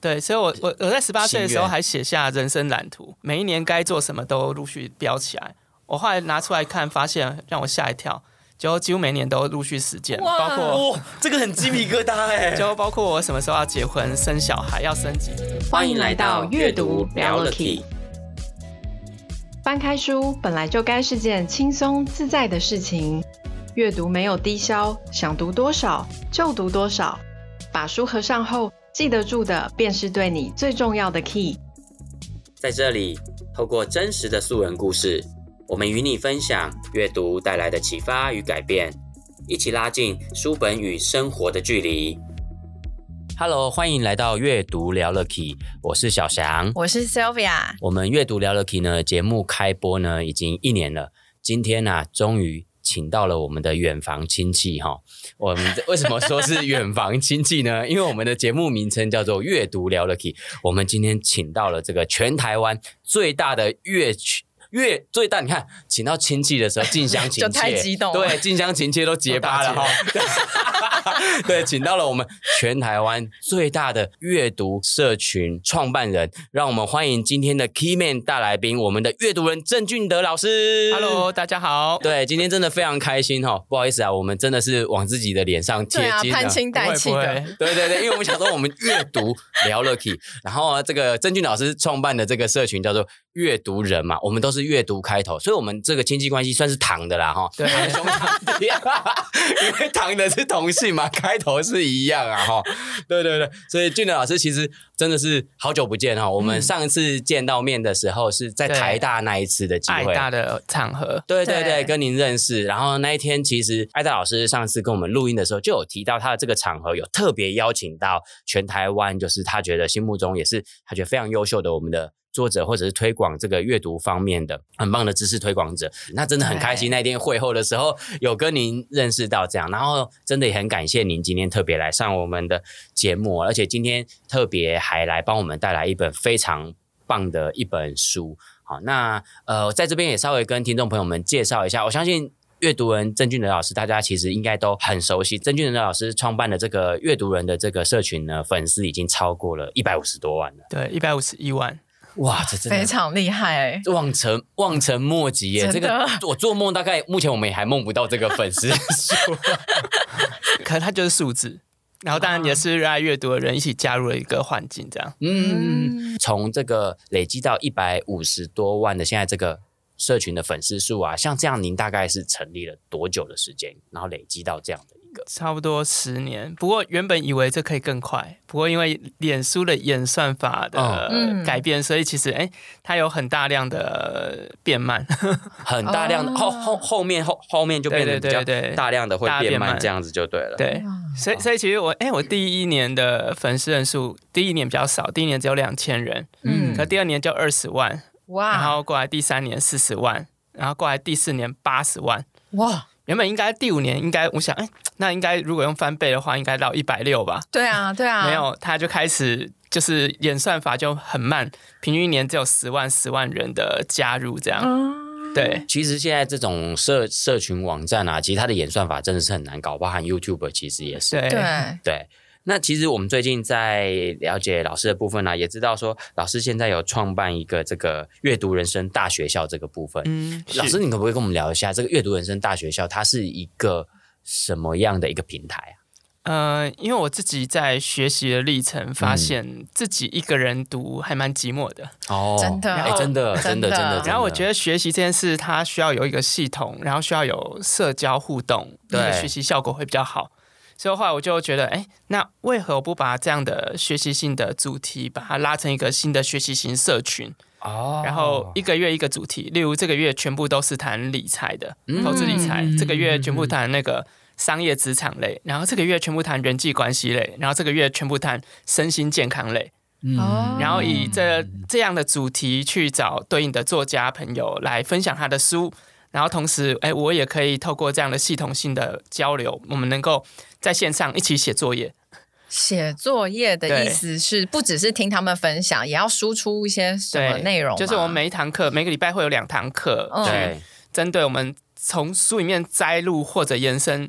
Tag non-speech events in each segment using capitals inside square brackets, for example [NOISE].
对，所以我我我在十八岁的时候还写下人生蓝图，每一年该做什么都陆续标起来。我后来拿出来看，发现让我吓一跳，就几乎每年都陆续实践，包括、哦、这个很鸡皮疙瘩哎，[LAUGHS] 就包括我什么时候要结婚、生小孩、要升级。欢迎来到阅读聊了 Key。翻开书本来就该是件轻松自在的事情，阅读没有低消，想读多少就读多少。把书合上后，记得住的便是对你最重要的 key。在这里，透过真实的素人故事，我们与你分享阅读带来的启发与改变，一起拉近书本与生活的距离。Hello，欢迎来到阅读聊了 Key，我是小翔，我是 Sylvia。我们阅读聊了 Key 呢，节目开播呢已经一年了，今天呢、啊，终于。请到了我们的远房亲戚哈，我们为什么说是远房亲戚呢？[LAUGHS] 因为我们的节目名称叫做阅读聊了 k 我们今天请到了这个全台湾最大的乐曲。越最大，你看，请到亲戚的时候，近乡情切，太激动了。对，近乡情切都结巴了哈。对，请到了我们全台湾最大的阅读社群创办人，让我们欢迎今天的 Key Man 大来宾，我们的阅读人郑俊德老师。Hello，大家好。对，今天真的非常开心哈，不好意思啊，我们真的是往自己的脸上贴金，啊，攀亲带气的。对对对，因为我们想说，我们阅读聊了 Key，然后啊，这个郑俊老师创办的这个社群叫做阅读人嘛，我们都是。是阅读开头，所以我们这个亲戚关系算是堂的啦，哈，对，[LAUGHS] 兄弟，因为堂的是同姓嘛，开头是一样啊，哈，对对对，所以俊德老师其实真的是好久不见哈，我们上次见到面的时候是在台大那一次的机会，爱大的场合，对对对，跟您认识，然后那一天其实艾大老师上次跟我们录音的时候就有提到他的这个场合有特别邀请到全台湾，就是他觉得心目中也是他觉得非常优秀的我们的。作者或者是推广这个阅读方面的很棒的知识推广者，那真的很开心。那天会后的时候有跟您认识到这样，然后真的也很感谢您今天特别来上我们的节目，而且今天特别还来帮我们带来一本非常棒的一本书。好，那呃，在这边也稍微跟听众朋友们介绍一下，我相信阅读人郑俊德老师，大家其实应该都很熟悉。郑俊德老师创办的这个阅读人的这个社群呢，粉丝已经超过了一百五十多万了，对，一百五十一万。哇，这真的非常厉害，望尘望尘莫及耶！这个我做梦大概目前我们也还梦不到这个粉丝数，[LAUGHS] 可能它就是数字。然后当然也是热爱阅读的人一起加入了一个环境，这样。嗯，从这个累积到一百五十多万的现在这个社群的粉丝数啊，像这样您大概是成立了多久的时间，然后累积到这样的？差不多十年，不过原本以为这可以更快，不过因为脸书的演算法的改变，哦、所以其实哎，它有很大量的变慢，很大量的、哦、后后后面后后面就变得比较大量的会变慢，这样子就对了。对，所以所以其实我哎，我第一年的粉丝人数，第一年比较少，第一年只有两千人，嗯，可第二年就二十万，哇，然后过来第三年四十万，然后过来第四年八十万，哇。原本应该第五年应该，我想，哎，那应该如果用翻倍的话，应该到一百六吧？对啊，对啊。没有，他就开始就是演算法就很慢，平均一年只有十万十万人的加入这样。嗯、对，其实现在这种社社群网站啊，其实它的演算法真的是很难搞，包含 YouTube 其实也是。对对。对那其实我们最近在了解老师的部分呢、啊，也知道说老师现在有创办一个这个阅读人生大学校这个部分。嗯，老师，你可不可以跟我们聊一下这个阅读人生大学校，它是一个什么样的一个平台啊？呃，因为我自己在学习的历程，发现自己一个人读还蛮寂寞的。哦，[LAUGHS] 真的，哎，真的，真的，真的。然后我觉得学习这件事，它需要有一个系统，然后需要有社交互动，对，学习效果会比较好。所以后来我就觉得，哎，那为何我不把这样的学习性的主题，把它拉成一个新的学习型社群？哦，然后一个月一个主题，例如这个月全部都是谈理财的，嗯、投资理财；嗯、这个月全部谈那个商业职场类，然后这个月全部谈人际关系类，然后这个月全部谈身心健康类。嗯，然后以这这样的主题去找对应的作家朋友来分享他的书。然后同时，哎，我也可以透过这样的系统性的交流，我们能够在线上一起写作业。写作业的意思是，不只是听他们分享，也要输出一些什么内容？就是我们每一堂课，每个礼拜会有两堂课，对，针对我们从书里面摘录或者延伸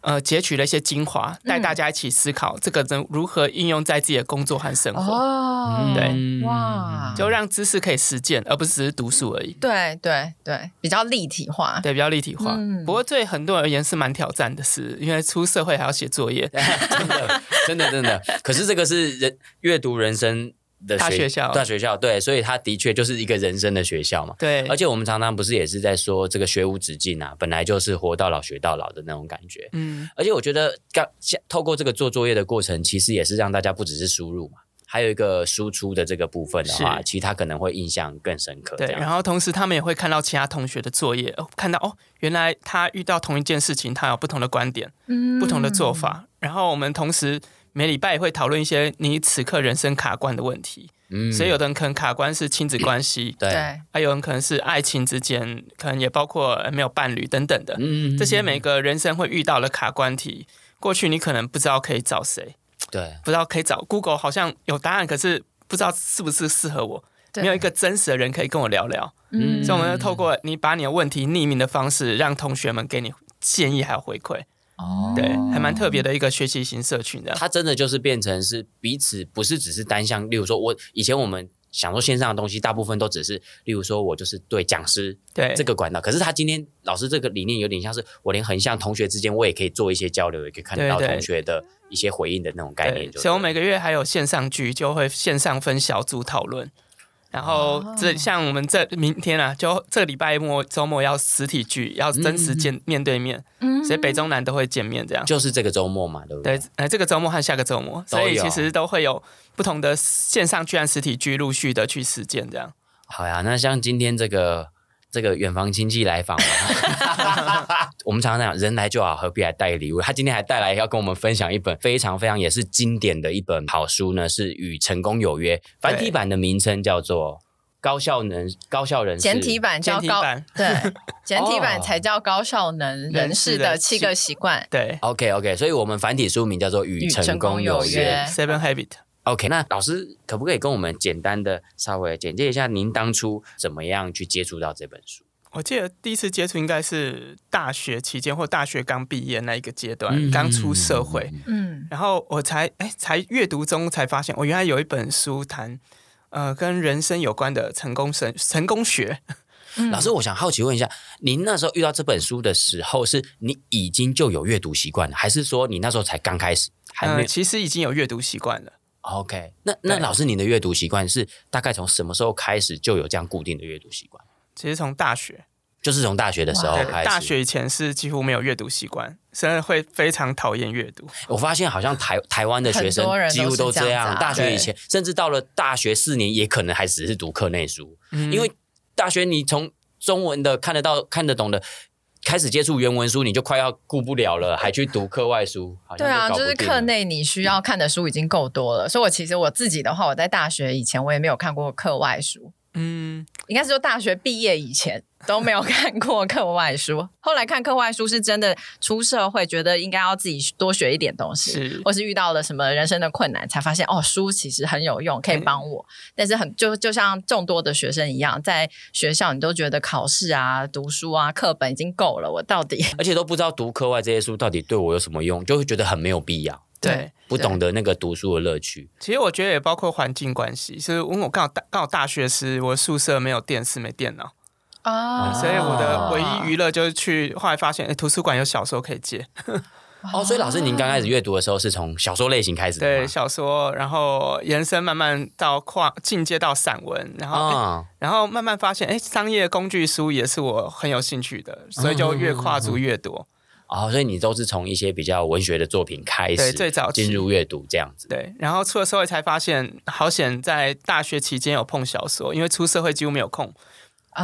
呃截取了一些精华，带大家一起思考这个能如何应用在自己的工作和生活。哦，对，哇，就让知识可以实践，而不是只是读书而已。对对对，比较立体化，对，比较立体化。嗯、不过对很多人而言是蛮挑战的事，因为出社会还要写作业，[LAUGHS] 真的真的真的。可是这个是人阅读人生。的学大学校，大学校，对，所以他的确就是一个人生的学校嘛。对，而且我们常常不是也是在说这个学无止境啊，本来就是活到老学到老的那种感觉。嗯，而且我觉得刚透过这个做作业的过程，其实也是让大家不只是输入嘛，还有一个输出的这个部分的话，其实他可能会印象更深刻。对，然后同时他们也会看到其他同学的作业，看到哦，原来他遇到同一件事情，他有不同的观点，嗯，不同的做法。然后我们同时每礼拜也会讨论一些你此刻人生卡关的问题。嗯，所以有的人可能卡关是亲子关系，对，还有人可能是爱情之间，可能也包括没有伴侣等等的，嗯，这些每个人生会遇到的卡关题，过去你可能不知道可以找谁，对，不知道可以找 Google，好像有答案，可是不知道是不是适合我，对。没有一个真实的人可以跟我聊聊，嗯，所以我们要透过你把你的问题匿名的方式，让同学们给你建议还有回馈。哦，对，还蛮特别的一个学习型社群的。它真的就是变成是彼此，不是只是单向。例如说，我以前我们想说线上的东西，大部分都只是，例如说我就是对讲师对这个管道。可是他今天老师这个理念有点像是，我连横向同学之间，我也可以做一些交流，也可以看得到同学的一些回应的那种概念。所以，我每个月还有线上剧，就会线上分小组讨论。然后这像我们这明天啊，就这个礼拜末周末要实体剧，要真实见面对面，嗯，所以北中南都会见面，这样就是这个周末嘛，对不对？对，呃，这个周末和下个周末，所以其实都会有不同的线上聚和实体剧陆续的去实践，这样。好呀，那像今天这个。这个远房亲戚来访 [LAUGHS] 我们常常讲人来就好，何必还带礼物？他今天还带来要跟我们分享一本非常非常也是经典的一本好书呢，是《与成功有约》，繁体版的名称叫做《高效能高效人士》，简体版叫高对，[LAUGHS] 简体版才叫高效能人士的七个习惯。对，OK OK，所以我们繁体书名叫做《与成功有约》，Seven Habit。OK，那老师可不可以跟我们简单的稍微简介一下您当初怎么样去接触到这本书？我记得第一次接触应该是大学期间或大学刚毕业那一个阶段，嗯、刚出社会，嗯，然后我才哎才阅读中才发现，我原来有一本书谈呃跟人生有关的成功神成功学。嗯、老师，我想好奇问一下，您那时候遇到这本书的时候，是你已经就有阅读习惯了，还是说你那时候才刚开始？还没有、呃，其实已经有阅读习惯了。OK，那那老师，您的阅读习惯是大概从什么时候开始就有这样固定的阅读习惯？其实从大学，就是从大学的时候开始。大学以前是几乎没有阅读习惯，甚至会非常讨厌阅读。我发现好像台台湾的学生几乎都这样，这样啊、大学以前，甚至到了大学四年，也可能还只是读课内书，嗯、因为大学你从中文的看得到、看得懂的。开始接触原文书，你就快要顾不了了，还去读课外书。对啊，就是课内你需要看的书已经够多了。所以，我其实我自己的话，我在大学以前我也没有看过课外书。嗯，应该是说大学毕业以前。都没有看过课外书，后来看课外书是真的出社会，觉得应该要自己多学一点东西，是或是遇到了什么人生的困难，才发现哦，书其实很有用，可以帮我。嗯、但是很就就像众多的学生一样，在学校你都觉得考试啊、读书啊、课本已经够了，我到底而且都不知道读课外这些书到底对我有什么用，就会觉得很没有必要。对，不懂得那个读书的乐趣。其实我觉得也包括环境关系，所以因为我刚好大刚好大学时，我宿舍没有电视，没电脑。啊、嗯，所以我的唯一娱乐就是去，后来发现，哎，图书馆有小说可以借。哦，所以老师，您刚开始阅读的时候是从小说类型开始的？对，小说，然后延伸慢慢到跨进阶到散文，然后、哦、然后慢慢发现，哎，商业工具书也是我很有兴趣的，所以就越跨足越多。哦，所以你都是从一些比较文学的作品开始，最早进入阅读这样子。对，然后出了社会才发现，好险在大学期间有碰小说，因为出社会几乎没有空。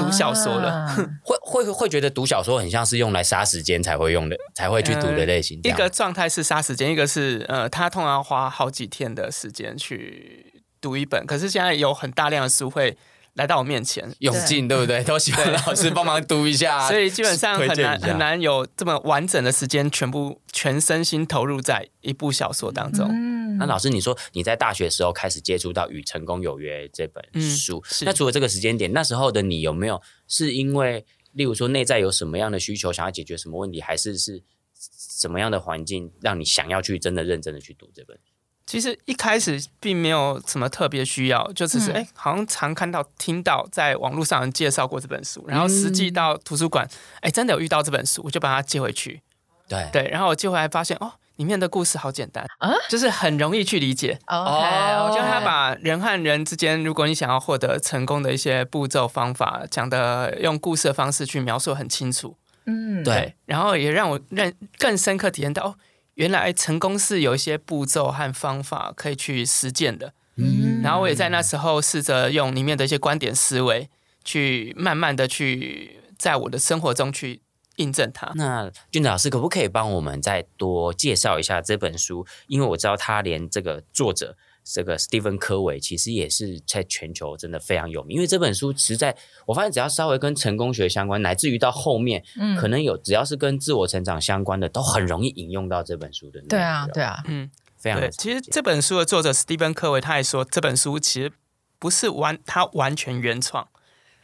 读小说了，[LAUGHS] 啊、会会会觉得读小说很像是用来杀时间才会用的，才会去读的类型。呃、一个状态是杀时间，一个是呃，他通常要花好几天的时间去读一本。可是现在有很大量的书会来到我面前，永进，对不对？都喜欢老师帮忙读一下，[LAUGHS] 所以基本上很难很难有这么完整的时间，全部全身心投入在一部小说当中。嗯那老师，你说你在大学时候开始接触到《与成功有约》这本书，嗯、那除了这个时间点，那时候的你有没有是因为，例如说内在有什么样的需求，想要解决什么问题，还是是什么样的环境让你想要去真的认真的去读这本？其实一开始并没有什么特别需要，就只是哎、嗯，好像常看到、听到在网络上人介绍过这本书，然后实际到图书馆，哎，真的有遇到这本书，我就把它借回去。对对，然后我借回来发现，哦，里面的故事好简单，啊、就是很容易去理解。哦，我觉得他把人和人之间，如果你想要获得成功的一些步骤方法，讲的用故事的方式去描述很清楚。嗯，对，然后也让我认更深刻体验到。哦原来成功是有一些步骤和方法可以去实践的，嗯，然后我也在那时候试着用里面的一些观点思维，去慢慢的去在我的生活中去印证它。那俊哲老师可不可以帮我们再多介绍一下这本书？因为我知道他连这个作者。这个史蒂芬·科维其实也是在全球真的非常有名，因为这本书实在我发现只要稍微跟成功学相关，乃至于到后面，嗯，可能有只要是跟自我成长相关的，都很容易引用到这本书的。对啊，对啊，嗯，非常。对，其实这本书的作者史蒂芬·科维他也说，这本书其实不是完，他完全原创。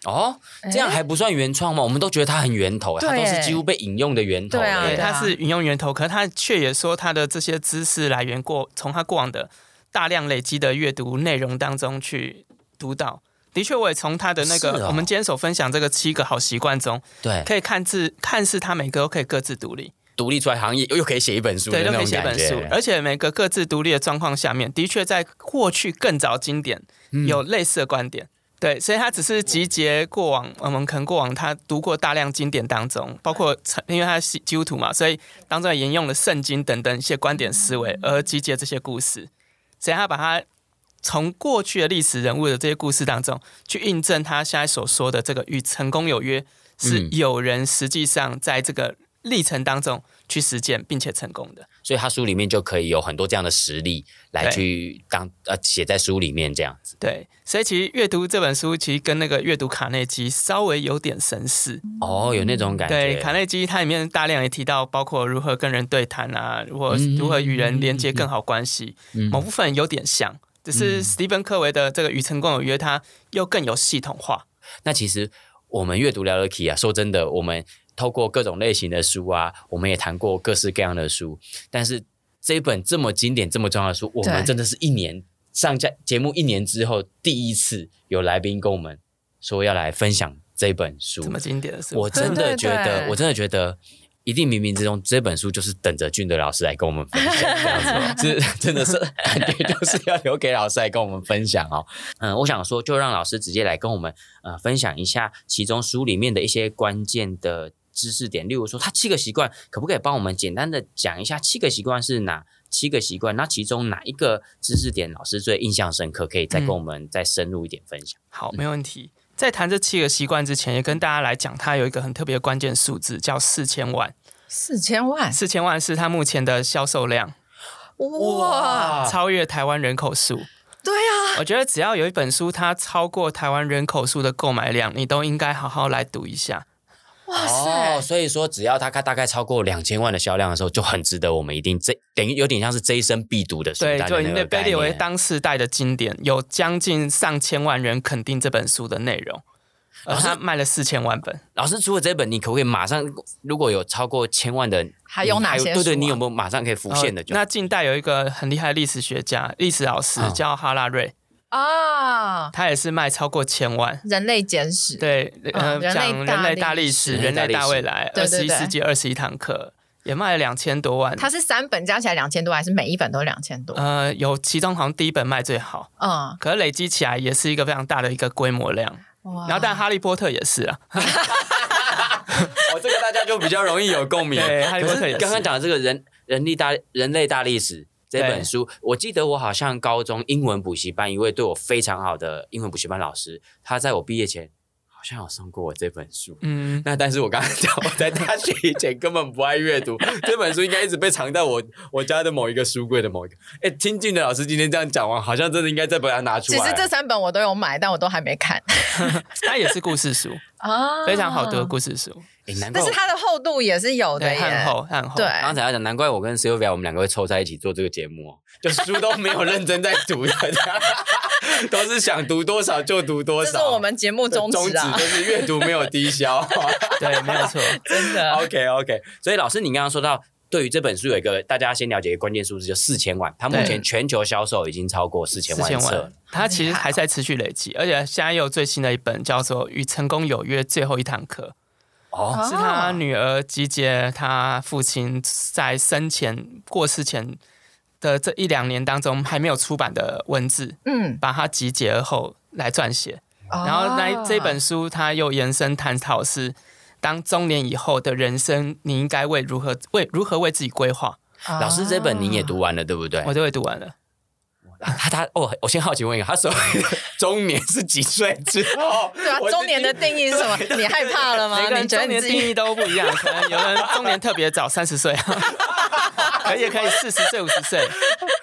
哦，这样还不算原创吗？我们都觉得它很源头，它都是几乎被引用的源头。对啊，它是引用源头，可是他却也说他的这些知识来源过从他过往的。大量累积的阅读内容当中去读到，的确，我也从他的那个、哦、我们今天所分享这个七个好习惯中，对，可以看似看似他每个都可以各自独立，独立出来，行业又又可以写一本书，对，又可以写一本书，而且每个各自独立的状况下面，的确在过去更早经典有类似的观点，嗯、对，所以他只是集结过往我们可能过往他读过大量经典当中，包括因为他是基督徒嘛，所以当中也沿用了圣经等等一些观点思维，而集结这些故事。所以他把他从过去的历史人物的这些故事当中，去印证他现在所说的这个与成功有约，是有人实际上在这个历程当中去实践并且成功的。所以他书里面就可以有很多这样的实例来去当呃写在书里面这样子。对，所以其实阅读这本书，其实跟那个阅读卡内基稍微有点神似。哦，有那种感觉。对，卡内基它里面大量也提到，包括如何跟人对谈啊，如何如何与人连接更好关系，嗯、某部分有点像，只是史蒂芬·科维的这个与成功有约，它又更有系统化。那其实我们阅读聊了 Key 啊，说真的，我们。透过各种类型的书啊，我们也谈过各式各样的书，但是这一本这么经典、这么重要的书，我们真的是一年上架节目一年之后第一次有来宾跟我们说要来分享这本书。这么经典的书，我真的觉得，对对对，我真的觉得，一定冥冥之中这本书就是等着俊德老师来跟我们分享，这样子，[LAUGHS] 是真的是感觉 [LAUGHS] 就是要留给老师来跟我们分享哦。嗯，我想说，就让老师直接来跟我们呃分享一下其中书里面的一些关键的。知识点，例如说，他七个习惯，可不可以帮我们简单的讲一下七个习惯是哪七个习惯？那其中哪一个知识点老师最印象深刻？可以再跟我们再深入一点分享。嗯、好，没问题。在谈这七个习惯之前，也跟大家来讲，它有一个很特别的关键数字，叫四千万。四千万，四千万是它目前的销售量，哇，超越台湾人口数。对啊，我觉得只要有一本书它超过台湾人口数的购买量，你都应该好好来读一下。哇塞！哦，所以说只要它大概超过两千万的销量的时候，就很值得我们一定这等于有点像是这一生必读的书单。对，被列为当世代的经典，有将近上千万人肯定这本书的内容，而它卖了四千万本。老师，除了这本，你可不可以马上如果有超过千万的，还有哪些？对对，你有没有马上可以浮现的就？那近代有一个很厉害的历史学家、历史老师叫哈拉瑞。啊，他也是卖超过千万，《人类简史》对，呃，讲人类大历史、人类大未来，二十一世纪二十一堂课也卖了两千多万。它是三本加起来两千多，还是每一本都两千多？呃，有其中好像第一本卖最好，嗯，可是累积起来也是一个非常大的一个规模量。哇！然后，但《哈利波特》也是啊，[LAUGHS] 哦，这个大家就比较容易有共鸣。[LAUGHS] 对，《哈利波特》也是。刚刚讲的这个人人力大人类大历史。这本书，我记得我好像高中英文补习班一位对我非常好的英文补习班老师，他在我毕业前好像有送过我这本书。嗯，那但是我刚才 [LAUGHS] 讲，我在大学以前根本不爱阅读，这本书应该一直被藏在我 [LAUGHS] 我家的某一个书柜的某一个。哎，听俊的老师今天这样讲完，好像真的应该再把它拿出来。其实这三本我都有买，但我都还没看。[LAUGHS] 它也是故事书啊，非常好读的故事书。诶，难怪，但是它的厚度也是有的，很厚很厚。对，刚才要讲，难怪我跟 Sylvia 我们两个会凑在一起做这个节目哦，[LAUGHS] 就书都没有认真在读的，[LAUGHS] 都是想读多少就读多少。这是我们节目宗旨啊，就是阅读没有低消。[LAUGHS] 对，没有错，真的。OK OK，所以老师，你刚刚说到对于这本书有一个大家先了解一个关键数字，就四千万。它目前全球销售已经超过四千万册，它其实还在持续累积，而且现在又有最新的一本叫做《与成功有约最后一堂课》。哦，是他女儿集结他父亲在生前过世前的这一两年当中还没有出版的文字，嗯，把它集结后来撰写。然后那这本书他又延伸探讨是，当中年以后的人生，你应该为如何为如何为自己规划？老师这本你也读完了，对不对？我都会读完了。他他哦，我先好奇问一个，他所谓的 [LAUGHS] 中年是几岁之后？[LAUGHS] 对啊，中年的定义是什么？你害怕了吗？每个人中年定义都不一样，可能有人中年特别早，三十岁，[LAUGHS] 可以也可以四十岁、五十岁，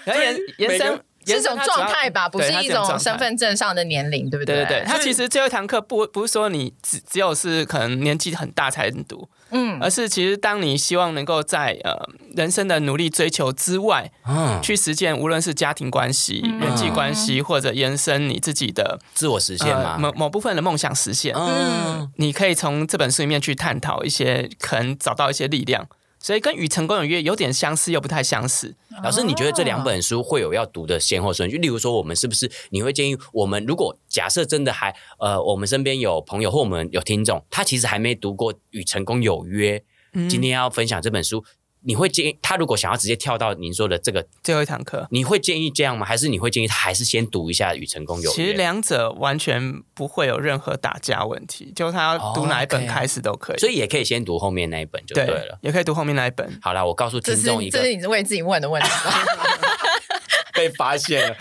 延延伸。是种状态吧，不是一种身份证上的年龄，对不对？对对对，他其实最后一堂课不不是说你只只有是可能年纪很大才能读，嗯，而是其实当你希望能够在呃人生的努力追求之外，嗯，去实践无论是家庭关系、人际关系，或者延伸你自己的自我实现嘛，某某部分的梦想实现，嗯，你可以从这本书里面去探讨一些，可能找到一些力量。所以跟与成功有约有点相似，又不太相似。老师，你觉得这两本书会有要读的先后顺序？例如说，我们是不是你会建议我们，如果假设真的还呃，我们身边有朋友或我们有听众，他其实还没读过《与成功有约》，今天要分享这本书。你会建议他如果想要直接跳到您说的这个最后一堂课，你会建议这样吗？还是你会建议他还是先读一下《与成功有约》？其实两者完全不会有任何打架问题，就他要读哪一本开始都可以，所以也可以先读后面那一本就对了，也可以读后面那一本。好了，我告诉听众一个，这是你是为自己问的问题吗？[LAUGHS] 被发现了。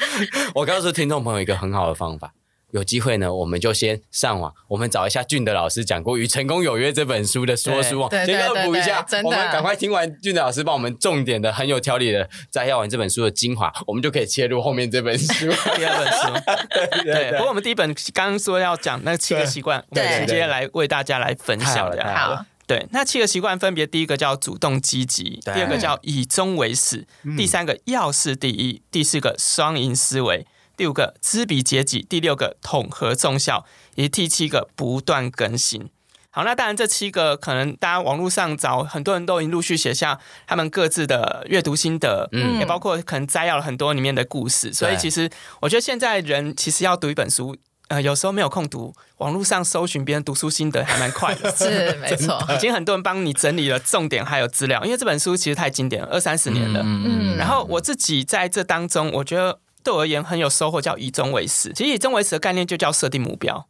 我告诉听众朋友一个很好的方法。有机会呢，我们就先上网，我们找一下俊德老师讲过《与成功有约》这本书的说书网，先恶补一下。我们赶快听完俊德老师帮我们重点的、很有条理的摘要完这本书的精华，我们就可以切入后面这本书。[LAUGHS] 第二本书，对 [LAUGHS] 对，对，对。不过我们第一本刚刚说要讲那七个习惯，我们直接来为大家来分享的。好，对，那七个习惯分别第一个叫主动积极，第二个叫以终为始，第三个要事第一，第四个双赢思维。第五个知彼解己，第六个统合众效，以及第七个不断更新。好，那当然这七个可能大家网络上找很多人都已经陆续写下他们各自的阅读心得，嗯，也包括可能摘要了很多里面的故事。所以其实我觉得现在人其实要读一本书，呃，有时候没有空读，网络上搜寻别人读书心得还蛮快的。[LAUGHS] 是没错，[LAUGHS] 已经很多人帮你整理了重点还有资料，因为这本书其实太经典了，二三十年了。嗯，然后我自己在这当中，我觉得。对我而言很有收获，叫以终为始。其实以终为始的概念就叫设定目标。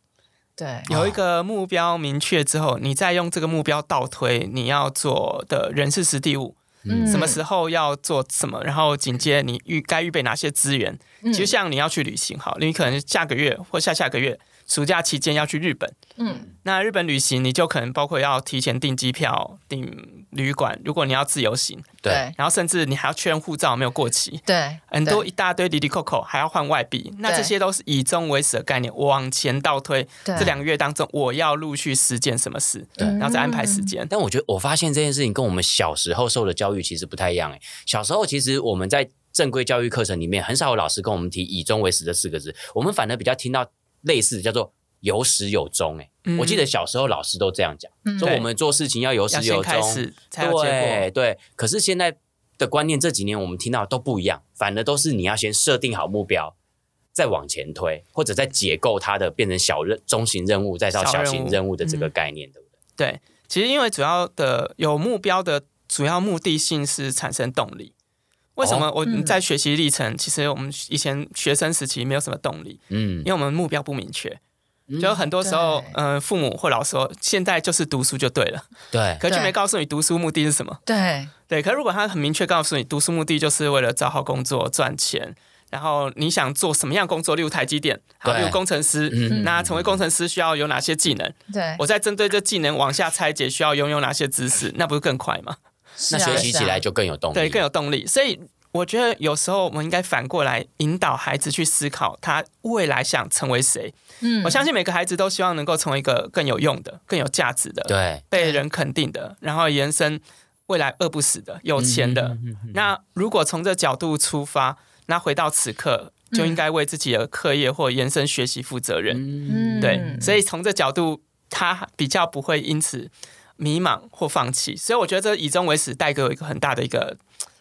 对，有一个目标明确之后，你再用这个目标倒推你要做的人事实地物，嗯，什么时候要做什么，然后紧接你预该预备哪些资源。其实像你要去旅行，好，你可能下个月或下下个月暑假期间要去日本，嗯，那日本旅行你就可能包括要提前订机票、订旅馆，如果你要自由行。对，然后甚至你还要确认护照没有过期，对，很多一大堆滴滴扣扣，还要换外币，那这些都是以终为始的概念。往前倒推，这两个月当中，我要陆续实践什么事，对，然后再安排时间。但我觉得，我发现这件事情跟我们小时候受的教育其实不太一样。哎，小时候其实我们在正规教育课程里面，很少有老师跟我们提“以终为始”这四个字，我们反而比较听到类似叫做“有始有终”。哎，我记得小时候老师都这样讲，说我们做事情要有始有终，对对。可是现在。的观念这几年我们听到都不一样，反而都是你要先设定好目标，再往前推，或者再解构它的变成小任中型任务，再到小型任务的这个概念，对不对？对，其实因为主要的有目标的主要目的性是产生动力。为什么我们在学习历程，其实我们以前学生时期没有什么动力，嗯，因为我们目标不明确。就很多时候，嗯、呃，父母或老师说，现在就是读书就对了，对，可却没告诉你读书目的是什么，对，对。可如果他很明确告诉你，读书目的就是为了找好工作赚钱，然后你想做什么样工作，例如台积电，好，例如工程师，嗯，那成为工程师需要有哪些技能？对，我在针对这技能往下拆解，需要拥有哪些知识？那不是更快吗？那学习起来就更有动力，对，更有动力。所以我觉得有时候我们应该反过来引导孩子去思考，他未来想成为谁。嗯，我相信每个孩子都希望能够成为一个更有用的、更有价值的，对，被人肯定的，然后延伸未来饿不死的、有钱的。嗯、那如果从这角度出发，那回到此刻就应该为自己的课业或延伸学习负责任。嗯，对，所以从这角度，他比较不会因此迷茫或放弃。所以我觉得这以终为始带给我一个很大的一个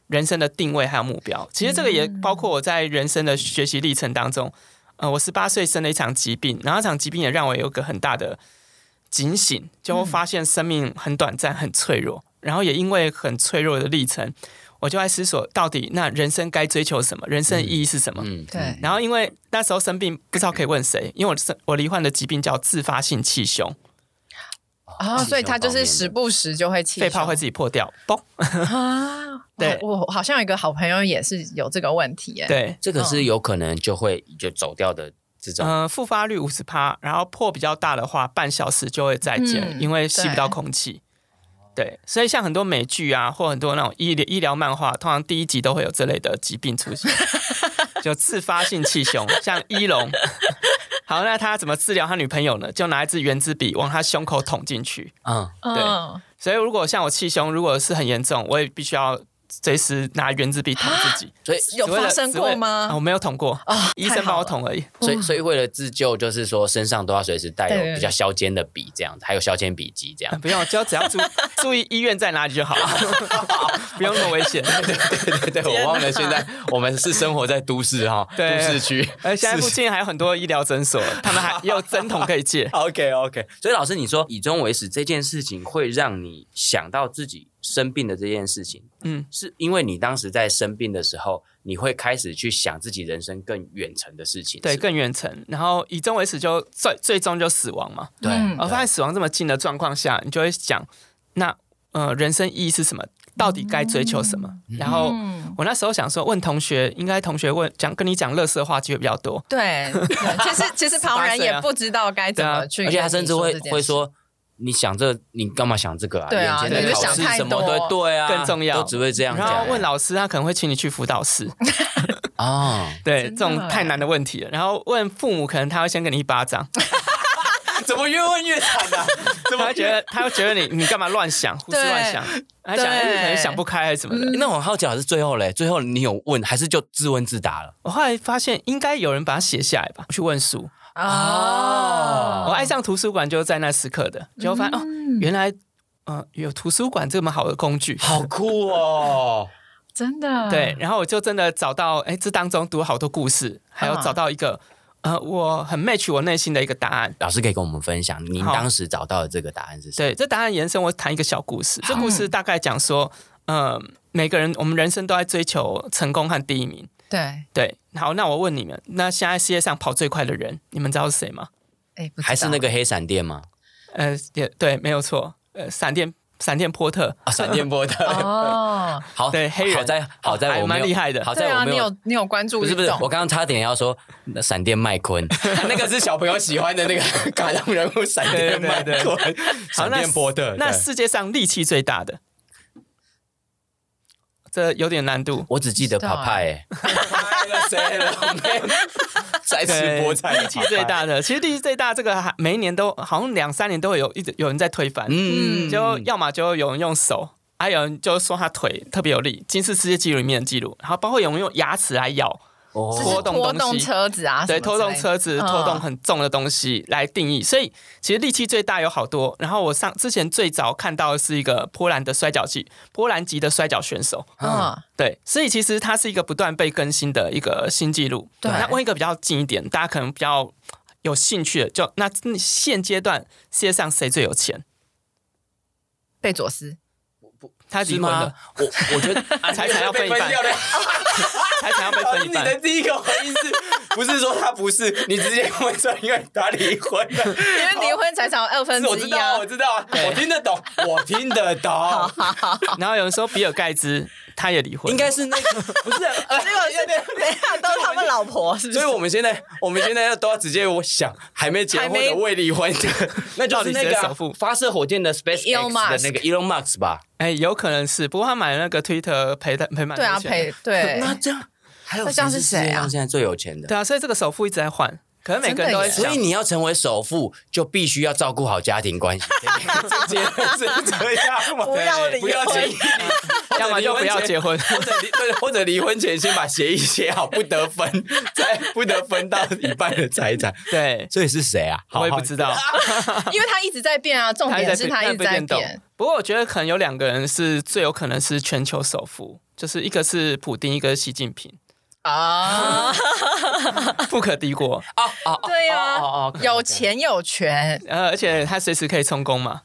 人生的定位还有目标。其实这个也包括我在人生的学习历程当中。呃，我十八岁生了一场疾病，然后这场疾病也让我有个很大的警醒，就发现生命很短暂、很脆弱。然后也因为很脆弱的历程，我就在思索，到底那人生该追求什么？人生的意义是什么？嗯，对。然后因为那时候生病，不知道可以问谁，因为我生我罹患的疾病叫自发性气胸。啊、哦，所以他就是时不时就会气，肺泡会自己破掉，嘣啊！[LAUGHS] 对我，我好像有一个好朋友也是有这个问题耶。对，这个是有可能就会就走掉的这种。嗯、呃，复发率五十趴，然后破比较大的话，半小时就会再见，嗯、因为吸不到空气。对，所以像很多美剧啊，或很多那种医疗医疗漫画，通常第一集都会有这类的疾病出现，[LAUGHS] 就自发性气胸，像一龙。好，那他怎么治疗他女朋友呢？就拿一支圆珠笔往他胸口捅进去。嗯，对。所以如果像我气胸，如果是很严重，我也必须要。随时拿原子笔捅自己，所以有发生过吗？啊、我没有捅过，哦、医生帮我捅而已。所以，所以为了自救，就是说身上都要随时带有比较削尖的笔，这样子，还有削尖笔机，这样。不用，就只要注注意医院在哪里就好了，不用那么危险。对对对对，我忘了，现在我们是生活在都市哈，都市区，而现在附近还有很多医疗诊所，他们还也有针筒可以借。OK OK，所以老师，你说以终为始这件事情，会让你想到自己。生病的这件事情，嗯，是因为你当时在生病的时候，你会开始去想自己人生更远程的事情，对，更远程，然后以终为始，就最最终就死亡嘛，对。而发现死亡这么近的状况下，你就会想，那呃，人生意义是什么？到底该追求什么？嗯、然后我那时候想说，问同学，应该同学问讲跟你讲乐色话机会比较多，对。对其实其实 [LAUGHS] 旁人也不知道该怎么去、啊，而且他甚至会会说。你想这，你干嘛想这个啊？对啊，眼前的考试什么的，对啊，更重要，都只会这样讲。然后问老师，他可能会请你去辅导室。[LAUGHS] 哦，[LAUGHS] 对，这种太难的问题了。然后问父母，可能他会先给你一巴掌。[LAUGHS] 怎么越问越惨啊？怎么会觉得他会觉得你你干嘛乱想，胡思乱想？还想你可能想不开还是什么的？那我很好奇，还是最后嘞？最后你有问，还是就自问自答了？我后来发现，应该有人把它写下来吧，去问书。哦，我爱上图书馆就是在那时刻的，就发现、嗯、哦，原来嗯、呃、有图书馆这么好的工具，好酷哦，[LAUGHS] 真的。对，然后我就真的找到，哎，这当中读了好多故事，还有找到一个、啊、呃，我很 match 我内心的一个答案。老师可以跟我们分享，您当时找到的这个答案是什么？对，这答案延伸，我谈一个小故事。这故事大概讲说，嗯、呃，每个人我们人生都在追求成功和第一名。对对，好，那我问你们，那现在世界上跑最快的人，你们知道是谁吗？哎，还是那个黑闪电吗？呃，也对，没有错，呃，闪电，闪电波特，啊，闪电波特，哦，[LAUGHS] 好，对，黑人，好在好在我蛮厉害的，好在我没有，你有关注，不是不是，我刚刚差点要说闪电麦昆，[LAUGHS] 那个是小朋友喜欢的那个卡通人物，闪电麦昆，闪电波特，那世界上力气最大的。这有点难度，我只记得跑派。谁了？[LAUGHS] 在吃菠菜，力气最大的，其实力气最大，这个每一年都好像两三年都会有一直有人在推翻。嗯，就要么就有人用手，还有人就说他腿特别有力，金氏世界纪录里面的记录，然后包括有人用牙齿来咬。拖动拖动车子啊，对，拖动车子，拖动很重的东西来定义。所以其实力气最大有好多。然后我上之前最早看到的是一个波兰的摔跤技，波兰籍的摔跤选手。嗯，对，所以其实它是一个不断被更新的一个新纪录。对，那问一个比较近一点，大家可能比较有兴趣的，就那现阶段世界上谁最有钱？贝佐斯。他离婚了，我我觉得财产要分一半，财产要被分一半。[LAUGHS] [LAUGHS] 你的第一个回应是不是说他不是？你直接问说因为他离婚了，因为离婚财产二分之一啊。我知道，我知道，我听得懂，我听得懂。[LAUGHS] 然后有人说比尔盖茨他也离婚，应该是那个不是？呃，这个老婆，是不是？所以我们现在我们现在要都要直接我想还没结婚的未离婚的，[LAUGHS] 那就是那个首富发射火箭的 SpaceX 的那个 Elon Musk 吧。哎，有可能是，不过他买了那个 Twitter 赔的赔满。对啊，赔对。那这样还有这样是谁啊？现在最有钱的。对啊，所以这个首富一直在换，可能每个人都会。所以你要成为首富，就必须要照顾好家庭关系。[LAUGHS] 这样吗？不要离婚，不要结婚。要么就不要结婚，或者离或者离婚前先把协议写好，不得分，[LAUGHS] 再不得分到一半的财产。对，所以是谁啊？我也不知道，[LAUGHS] 因为他一直在变啊。重点是他一直在变。不过我觉得可能有两个人是最有可能是全球首富，就是一个是普丁，一个是习近平。啊，富可敌国啊啊！对呀，有钱有权，呃，而且他随时可以充公嘛。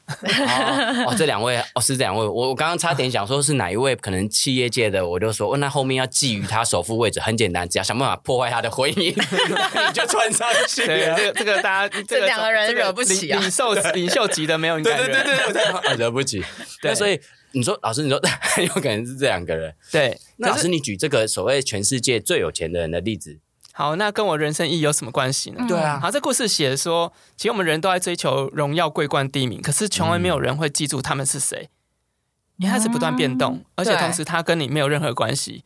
哦，这两位哦，是这两位。我我刚刚差点想说是哪一位，可能企业界的，我就说，问他后面要觊觎他首富位置，很简单，只要想办法破坏他的婚姻，[LAUGHS] 你就穿上去。对，这个这个大家这两个人惹不起啊，领袖领袖级的没有，对对对对，惹不起。对，所以。你说老师，你说很 [LAUGHS] 有可能是这两个人。对，那老师，你举这个所谓全世界最有钱的人的例子，好，那跟我人生意义有什么关系呢？对啊，好，这故事写说，其实我们人都在追求荣耀、桂冠、第一名，可是从来没有人会记住他们是谁，因为他是不断变动，而且同时他跟你没有任何关系，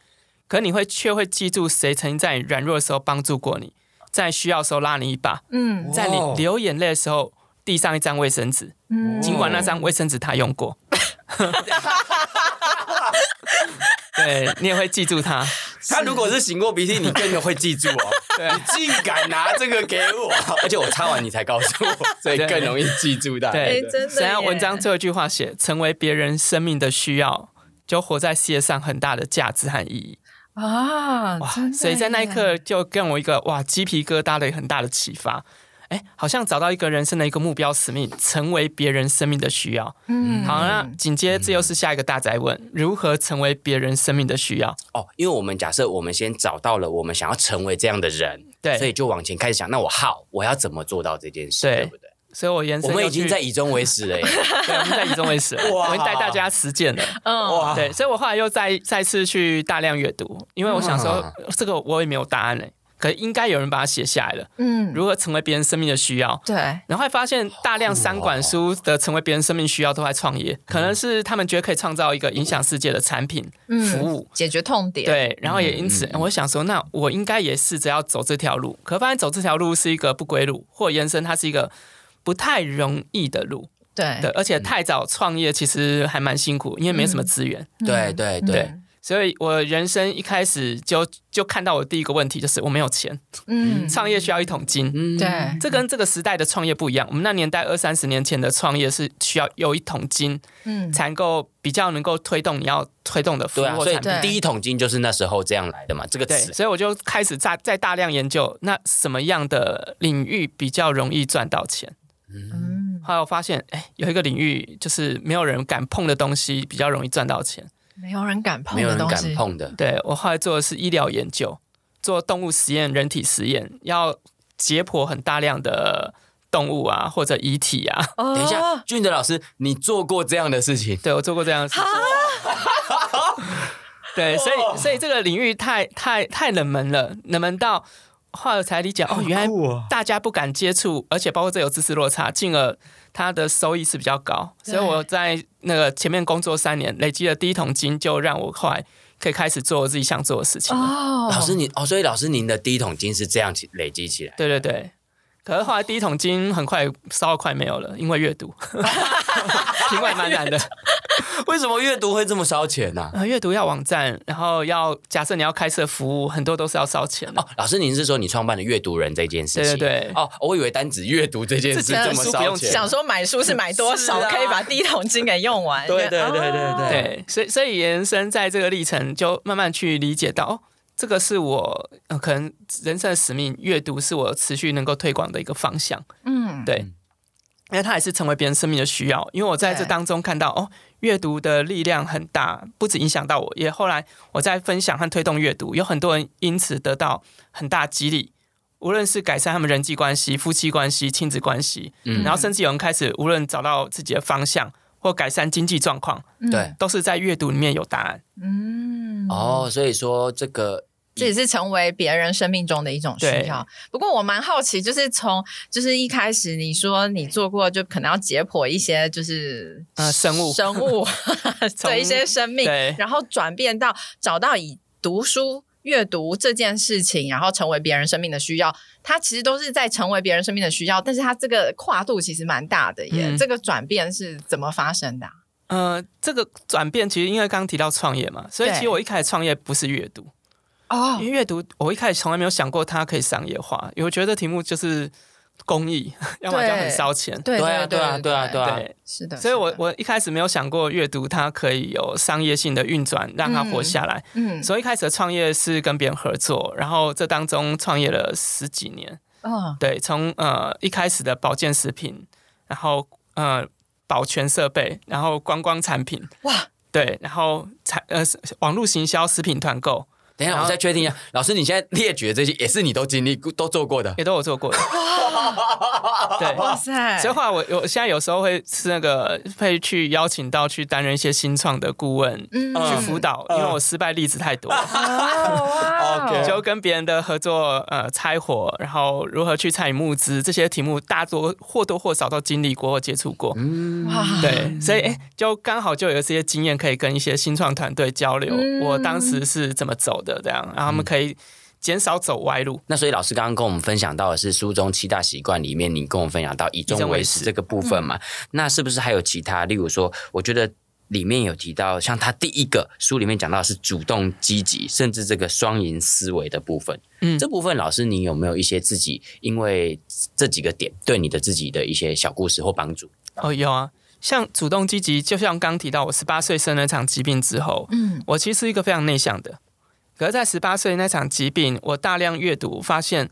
可你会却会记住谁曾经在你软弱的时候帮助过你，在需要的时候拉你一把，嗯，在你流眼泪的时候递上一张卫生纸，嗯，尽管那张卫生纸他用过。对，你也会记住他。他如果是擤过鼻涕，你更会记住哦。对，你竟敢拿这个给我，而且我擦完你才告诉我，所以更容易记住的。对，真的。想要文章最后一句话写：成为别人生命的需要，就活在世界上很大的价值和意义啊！哇，所以在那一刻就给我一个哇鸡皮疙瘩的很大的启发。哎，好像找到一个人生的一个目标使命，成为别人生命的需要。嗯，好，那紧接着这又是下一个大宅问：如何成为别人生命的需要？哦，因为我们假设我们先找到了我们想要成为这样的人，对，所以就往前开始想，那我好，我要怎么做到这件事？对，对不对？所以我延伸，我们已经在以终为始了耶。[LAUGHS] 对，我们在以终为始了，我们带大家实践了。嗯，哇，对，所以我后来又再再次去大量阅读，因为我想说，嗯、这个我也没有答案嘞。可应该有人把它写下来了。嗯，如何成为别人生命的需要？对。然后会发现大量三管书的成为别人生命需要都在创业，可能是他们觉得可以创造一个影响世界的产品、服务，解决痛点。对。然后也因此，我想说，那我应该也试着要走这条路。可发现走这条路是一个不归路，或延伸它是一个不太容易的路。对。对。而且太早创业其实还蛮辛苦，因为没什么资源。对对对。所以我人生一开始就就看到我第一个问题就是我没有钱，嗯，创业需要一桶金，嗯，对，这跟这个时代的创业不一样。我们那年代二三十年前的创业是需要有一桶金，嗯，才能够比较能够推动你要推动的服务产品。所以第一桶金就是那时候这样来的嘛，这个词。对，所以我就开始在在大量研究，那什么样的领域比较容易赚到钱？嗯，后来我发现，哎，有一个领域就是没有人敢碰的东西比较容易赚到钱。没有人敢碰的东西，没有人敢碰的。对，我后来做的是医疗研究，做动物实验、人体实验，要解剖很大量的动物啊，或者遗体啊。哦、等一下，俊德老师，你做过这样的事情？[LAUGHS] 对，我做过这样的事情。对，所以所以这个领域太太太冷门了，冷门到后来才理解哦，原来大家不敢接触，而且包括这有知识落差，进而。它的收益是比较高，所以我在那个前面工作三年，累积的第一桶金，就让我后来可以开始做我自己想做的事情。哦，老师你哦，所以老师您的第一桶金是这样起累积起来？对对对。可是后来第一桶金很快烧快没有了，因为阅读，听完蛮难的。为什么阅读会这么烧钱呢？呃，阅读要网站，然后要假设你要开设服务，很多都是要烧钱的。哦，老师，您是说你创办的阅读人这件事情？对对对。哦，我以为单指阅读这件事这么烧钱。想说买书是买多少可以把第一桶金给用完？对对对对对对。所以所以延伸在这个历程，就慢慢去理解到。这个是我呃，可能人生的使命，阅读是我持续能够推广的一个方向。嗯，对，因为它也是成为别人生命的需要。因为我在这当中看到，哦，阅读的力量很大，不止影响到我，也后来我在分享和推动阅读，有很多人因此得到很大激励。无论是改善他们人际关系、夫妻关系、亲子关系，嗯，然后甚至有人开始无论找到自己的方向或改善经济状况，对、嗯，都是在阅读里面有答案。嗯，哦，所以说这个。这也是成为别人生命中的一种需要。不过我蛮好奇，就是从就是一开始你说你做过，就可能要解剖一些就是呃生物生物 [LAUGHS] 对一些生命，对然后转变到找到以读书阅读这件事情，然后成为别人生命的需要。它其实都是在成为别人生命的需要，但是它这个跨度其实蛮大的耶。嗯、这个转变是怎么发生的、啊？呃，这个转变其实因为刚刚提到创业嘛，所以其实我一开始创业不是阅读哦，因为阅读我一开始从来没有想过它可以商业化，因为我觉得题目就是。公益，[LAUGHS] 要么就很烧钱。对啊，对啊，对啊，对啊，是的。所以我我一开始没有想过阅读它可以有商业性的运转，让它活下来。嗯，所以一开始的创业是跟别人合作，然后这当中创业了十几年。哦，对，从呃一开始的保健食品，然后呃保全设备，然后观光产品，哇，对，然后产呃网络行销、食品团购。等一下，我再确定一下，[LAUGHS] 老师，你现在列举的这些也是你都经历、都做过的，也都有做过的。[LAUGHS] 对，哇塞！所以话我我现在有时候会是那个会去邀请到去担任一些新创的顾问，嗯，去辅导，因为我失败例子太多 [LAUGHS] 了。OK，就跟别人的合作，呃，拆伙，然后如何去参与募资这些题目，大多或多或少都经历过或接触过。嗯，对，所以哎，就刚好就有这些经验可以跟一些新创团队交流。我当时是怎么走的？的这样，然后他们可以减少走歪路。那所以老师刚刚跟我们分享到的是书中七大习惯里面，你跟我们分享到以终为始这个部分嘛？嗯、那是不是还有其他？例如说，我觉得里面有提到，像他第一个书里面讲到的是主动积极，甚至这个双赢思维的部分。嗯，这部分老师你有没有一些自己因为这几个点对你的自己的一些小故事或帮助？哦，有啊，像主动积极，就像刚提到我十八岁生了一场疾病之后，嗯，我其实是一个非常内向的。可是，在十八岁那场疾病，我大量阅读，发现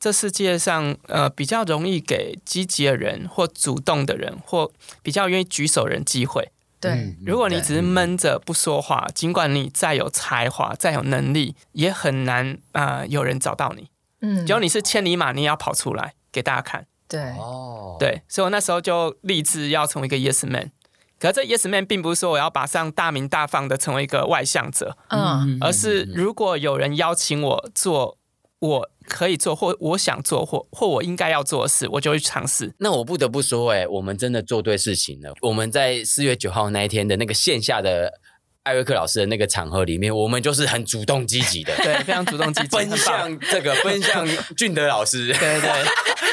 这世界上呃比较容易给积极的人或主动的人或比较愿意举手人机会。对，如果你只是闷着不说话，尽管你再有才华、再有能力，也很难啊、呃、有人找到你。嗯，只要你是千里马，你也要跑出来给大家看。对，哦，对，所以我那时候就立志要成为一个 Yes Man。可这 Yes Man 并不是说我要马上大名大放的成为一个外向者，嗯，而是如果有人邀请我做，我可以做或我想做或或我应该要做的事，我就会去尝试。那我不得不说，哎，我们真的做对事情了。我们在四月九号那一天的那个线下的。艾瑞克老师的那个场合里面，我们就是很主动积极的，对，非常主动积极，[LAUGHS] 奔向这个，[LAUGHS] 奔向俊德老师，对对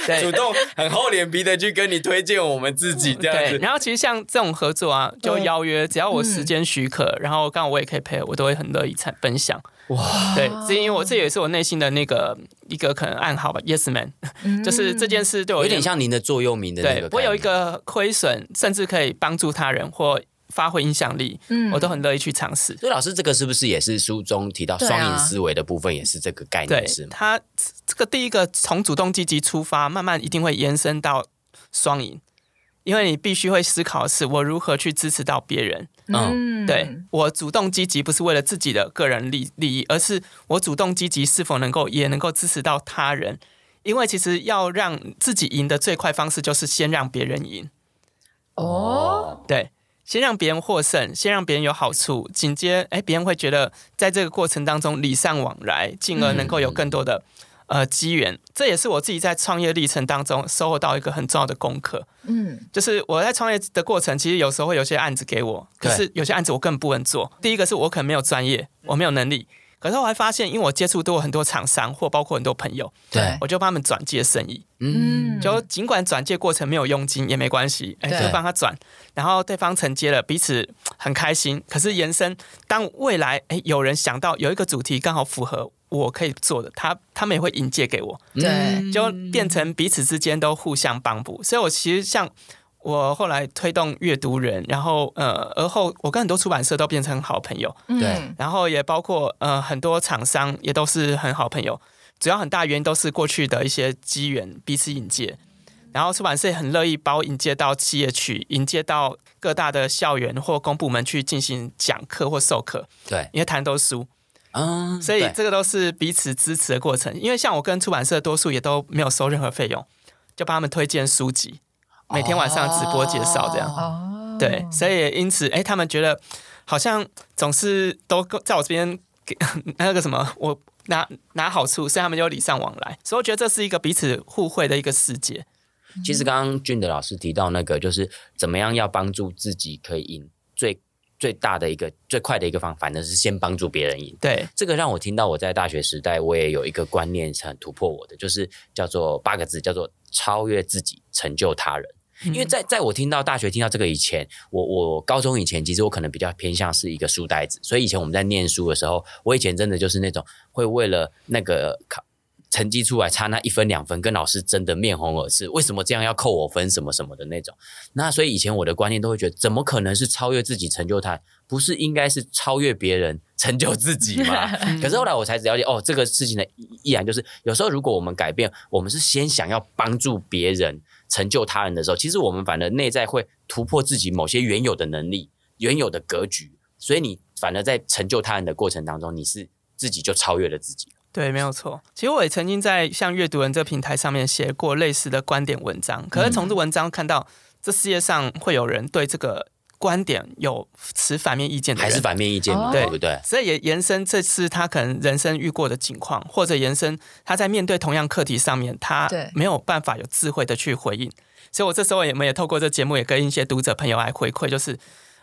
对，[LAUGHS] 主动很厚脸皮的去跟你推荐我们自己这样子。然后其实像这种合作啊，就邀约，只要我时间许可，嗯、然后刚好我也可以配合，我都会很乐意参分享。哇，对，这因为我这也是我内心的那个一个可能暗号吧，Yes Man，、嗯、就是这件事对我有点像您的座右铭的那个，我有一个亏损，甚至可以帮助他人或。发挥影响力，嗯，我都很乐意去尝试。所以老师，这个是不是也是书中提到双赢思维的部分，也是这个概念？是吗？他这个第一个从主动积极出发，慢慢一定会延伸到双赢，因为你必须会思考的是我如何去支持到别人。嗯，对，我主动积极不是为了自己的个人利利益，而是我主动积极是否能够也能够支持到他人？因为其实要让自己赢的最快方式，就是先让别人赢。哦，对。先让别人获胜，先让别人有好处，紧接哎，别人会觉得在这个过程当中礼尚往来，进而能够有更多的、嗯、呃机缘。这也是我自己在创业历程当中收获到一个很重要的功课。嗯，就是我在创业的过程，其实有时候会有些案子给我，可是有些案子我根本不能做。第一个是我可能没有专业，我没有能力。可是我还发现，因为我接触多很多厂商，或包括很多朋友，对，我就帮他们转介生意。嗯，就尽管转介过程没有佣金也没关系，哎，就帮他转，然后对方承接了，彼此很开心。可是延伸，当未来哎有人想到有一个主题刚好符合我可以做的，他他们也会引荐给我，对，就变成彼此之间都互相帮补。所以我其实像。我后来推动阅读人，然后呃，而后我跟很多出版社都变成好朋友，对，然后也包括呃很多厂商也都是很好朋友，主要很大原因都是过去的一些机缘彼此引荐，然后出版社也很乐意把我引荐到企业去，引介到各大的校园或公部门去进行讲课或授课，对，因为谈都书，嗯，所以这个都是彼此支持的过程，因为像我跟出版社多数也都没有收任何费用，就帮他们推荐书籍。每天晚上直播介绍这样，哦、对，所以也因此，哎，他们觉得好像总是都在我这边给那个什么，我拿拿好处，所以他们就礼尚往来，所以我觉得这是一个彼此互惠的一个世界。其实刚刚俊德老师提到那个，就是怎么样要帮助自己可以赢，最最大的一个最快的一个方法，反正是先帮助别人赢。对，这个让我听到我在大学时代，我也有一个观念是很突破我的，就是叫做八个字，叫做超越自己，成就他人。因为在在我听到大学听到这个以前，我我高中以前，其实我可能比较偏向是一个书呆子，所以以前我们在念书的时候，我以前真的就是那种会为了那个考。成绩出来差那一分两分，跟老师争得面红耳赤，为什么这样要扣我分什么什么的那种？那所以以前我的观念都会觉得，怎么可能是超越自己成就他？不是应该是超越别人成就自己吗？[LAUGHS] 可是后来我才了解，哦，这个事情的依然就是，有时候如果我们改变，我们是先想要帮助别人成就他人的时候，其实我们反而内在会突破自己某些原有的能力、原有的格局，所以你反而在成就他人的过程当中，你是自己就超越了自己。对，没有错。其实我也曾经在像阅读人这个平台上面写过类似的观点文章，可是从这文章看到，这世界上会有人对这个观点有持反面意见的人，还是反面意见吗？对不对？所以也延伸这次他可能人生遇过的情况，或者延伸他在面对同样课题上面，他没有办法有智慧的去回应。所以我这时候也没也透过这节目，也跟一些读者朋友来回馈，就是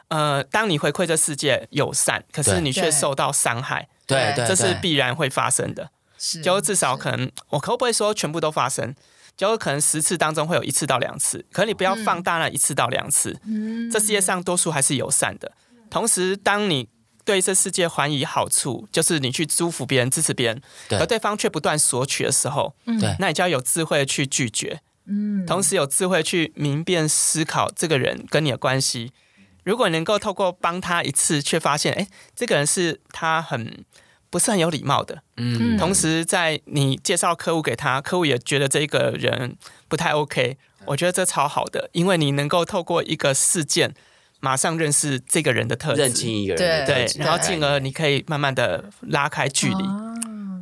呃，当你回馈这世界友善，可是你却受到伤害。对，对，这是必然会发生的。是，就至少可能，我可不可以说全部都发生？就可能十次当中会有一次到两次，可是你不要放大那一次到两次。嗯，这世界上多数还是友善的。同时，当你对这世界还以好处，就是你去祝福别人、支持别人，而对方却不断索取的时候，对，那你就要有智慧去拒绝。嗯，同时有智慧去明辨思考这个人跟你的关系。如果能够透过帮他一次，却发现，哎，这个人是他很不是很有礼貌的。嗯，同时在你介绍客户给他，客户也觉得这个人不太 OK。我觉得这超好的，因为你能够透过一个事件，马上认识这个人的特质，认清一个人，对，对，然后进而你可以慢慢的拉开距离。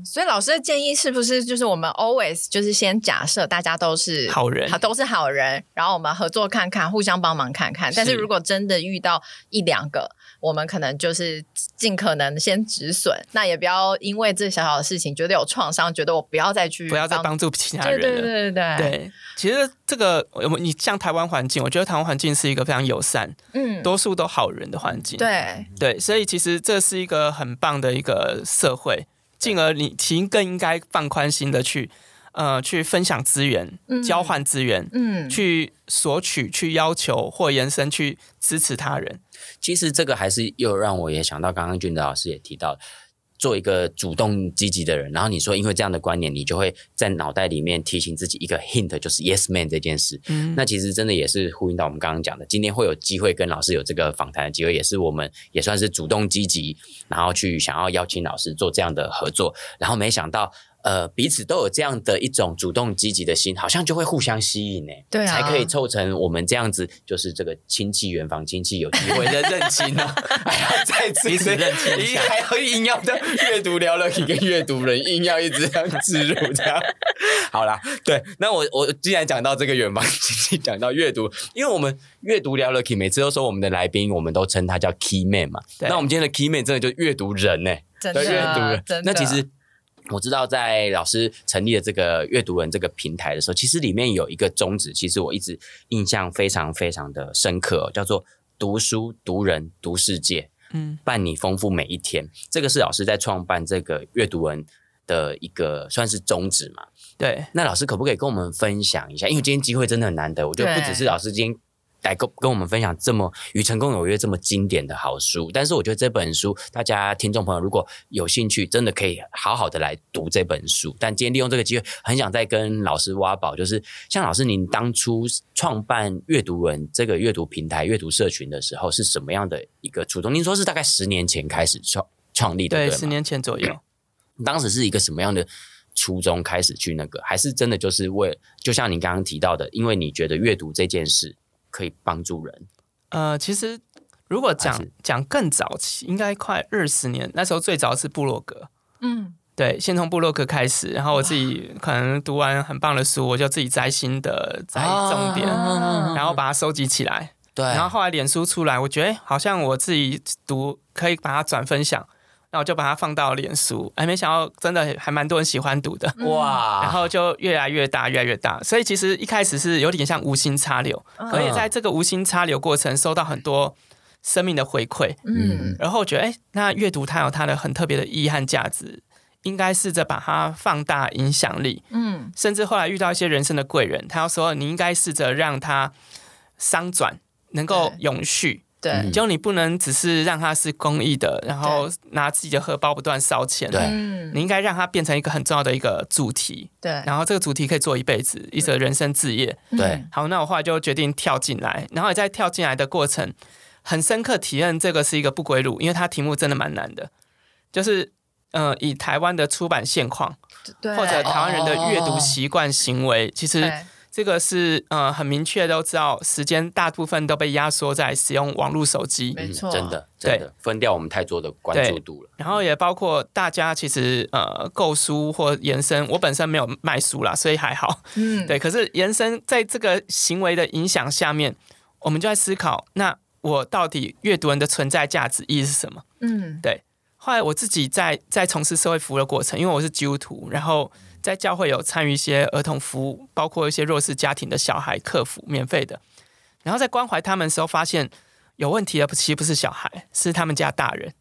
哦所以老师的建议是不是就是我们 always 就是先假设大家都是好人，都是好人，然后我们合作看看，互相帮忙看看。但是如果真的遇到一两个，我们可能就是尽可能先止损，那也不要因为这小小的事情觉得有创伤，觉得我不要再去不要再帮助其他人了。对对对对对。其实这个我们你像台湾环境，我觉得台湾环境是一个非常友善，嗯，多数都好人的环境。对对，所以其实这是一个很棒的一个社会。进而你其实更应该放宽心的去，呃，去分享资源，嗯、交换资源，嗯，去索取、去要求或延伸去支持他人。其实这个还是又让我也想到，刚刚俊德老师也提到。做一个主动积极的人，然后你说，因为这样的观念，你就会在脑袋里面提醒自己一个 hint，就是 yes man 这件事。嗯，那其实真的也是呼应到我们刚刚讲的，今天会有机会跟老师有这个访谈的机会，也是我们也算是主动积极，然后去想要邀请老师做这样的合作，然后没想到。呃，彼此都有这样的一种主动积极的心，好像就会互相吸引呢。对啊，才可以凑成我们这样子，就是这个亲戚远房亲戚有机会的认亲呢，[LAUGHS] 还要再次认亲还要硬要的阅读聊了一个阅读人，硬要一直这样置入这样。好啦，对，那我我既然讲到这个远房亲戚，讲到阅读，因为我们阅读聊了 key，每次都说我们的来宾，我们都称他叫 key man 嘛。那我们今天的 key man 真的就阅读人呢，真的阅读人。那其实。我知道在老师成立了这个阅读人这个平台的时候，其实里面有一个宗旨，其实我一直印象非常非常的深刻，叫做读书、读人、读世界，嗯，伴你丰富每一天。这个是老师在创办这个阅读人的一个算是宗旨嘛？对。那老师可不可以跟我们分享一下？因为今天机会真的很难得，我觉得不只是老师今天。来跟跟我们分享这么与成功有约这么经典的好书，但是我觉得这本书，大家听众朋友如果有兴趣，真的可以好好的来读这本书。但今天利用这个机会，很想再跟老师挖宝，就是像老师您当初创办阅读人这个阅读平台、阅读社群的时候，是什么样的一个初衷？您说是大概十年前开始创创立的，对，十年前左右。当时是一个什么样的初衷开始去那个？还是真的就是为，就像你刚刚提到的，因为你觉得阅读这件事。可以帮助人。呃，其实如果讲讲更早期，应该快二十年。那时候最早是部落格，嗯，对，先从部落格开始，然后我自己可能读完很棒的书，我就自己摘新的、摘重点，啊、然后把它收集起来。对，然后后来脸书出来，我觉得好像我自己读可以把它转分享。然后就把它放到脸书，哎，没想到真的还蛮多人喜欢读的哇！[LAUGHS] 然后就越来越大，越来越大。所以其实一开始是有点像无心插柳，可以在这个无心插柳过程收到很多生命的回馈。嗯，然后我觉得，哎，那阅读它有它的很特别的意义和价值，应该试着把它放大影响力。嗯，甚至后来遇到一些人生的贵人，他要说你应该试着让它商转，能够永续。对，就你不能只是让它是公益的，然后拿自己的荷包不断烧钱。对，你应该让它变成一个很重要的一个主题。对，然后这个主题可以做一辈子，一则人生置业。对，好，那我后来就决定跳进来，然后也在跳进来的过程，很深刻体验这个是一个不归路，因为它题目真的蛮难的，就是呃，以台湾的出版现况，或者台湾人的阅读习惯行为，其实。这个是呃很明确都知道，时间大部分都被压缩在使用网络手机，没错，真的真的分掉我们太多的关注度了。然后也包括大家其实呃购书或延伸，我本身没有卖书啦，所以还好。嗯，[LAUGHS] 对。可是延伸在这个行为的影响下面，我们就在思考，那我到底阅读人的存在价值意义是什么？嗯，对。后来我自己在在从事社会服务的过程，因为我是基督徒，然后。在教会有参与一些儿童服务，包括一些弱势家庭的小孩客服免费的。然后在关怀他们的时候，发现有问题的其实不是小孩，是他们家大人。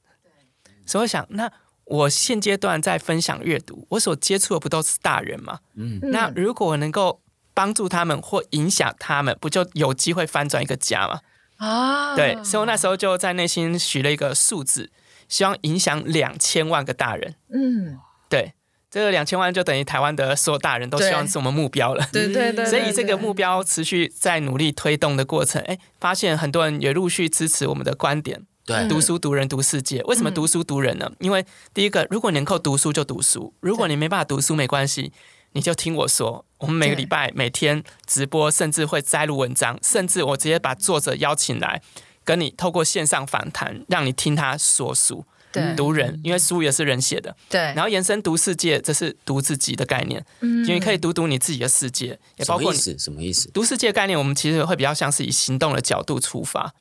所以我想，那我现阶段在分享阅读，我所接触的不都是大人吗？嗯，那如果我能够帮助他们或影响他们，不就有机会翻转一个家吗？啊，对，所以我那时候就在内心许了一个数字，希望影响两千万个大人。嗯，对。这个两千万就等于台湾的所有大人都希望是我们目标了，对对对。所以这个目标持续在努力推动的过程，哎，发现很多人也陆续支持我们的观点。对，读书读人读世界。为什么读书读人呢？因为第一个，如果你能够读书就读书，如果你没办法读书没关系，你就听我说。我们每个礼拜每天直播，甚至会摘录文章，甚至我直接把作者邀请来跟你透过线上访谈，让你听他说书。读人，因为书也是人写的。对，然后延伸读世界，这是读自己的概念。嗯，因为可以读读你自己的世界，也包括你什么意思？什么意思？读世界概念，我们其实会比较像是以行动的角度出发。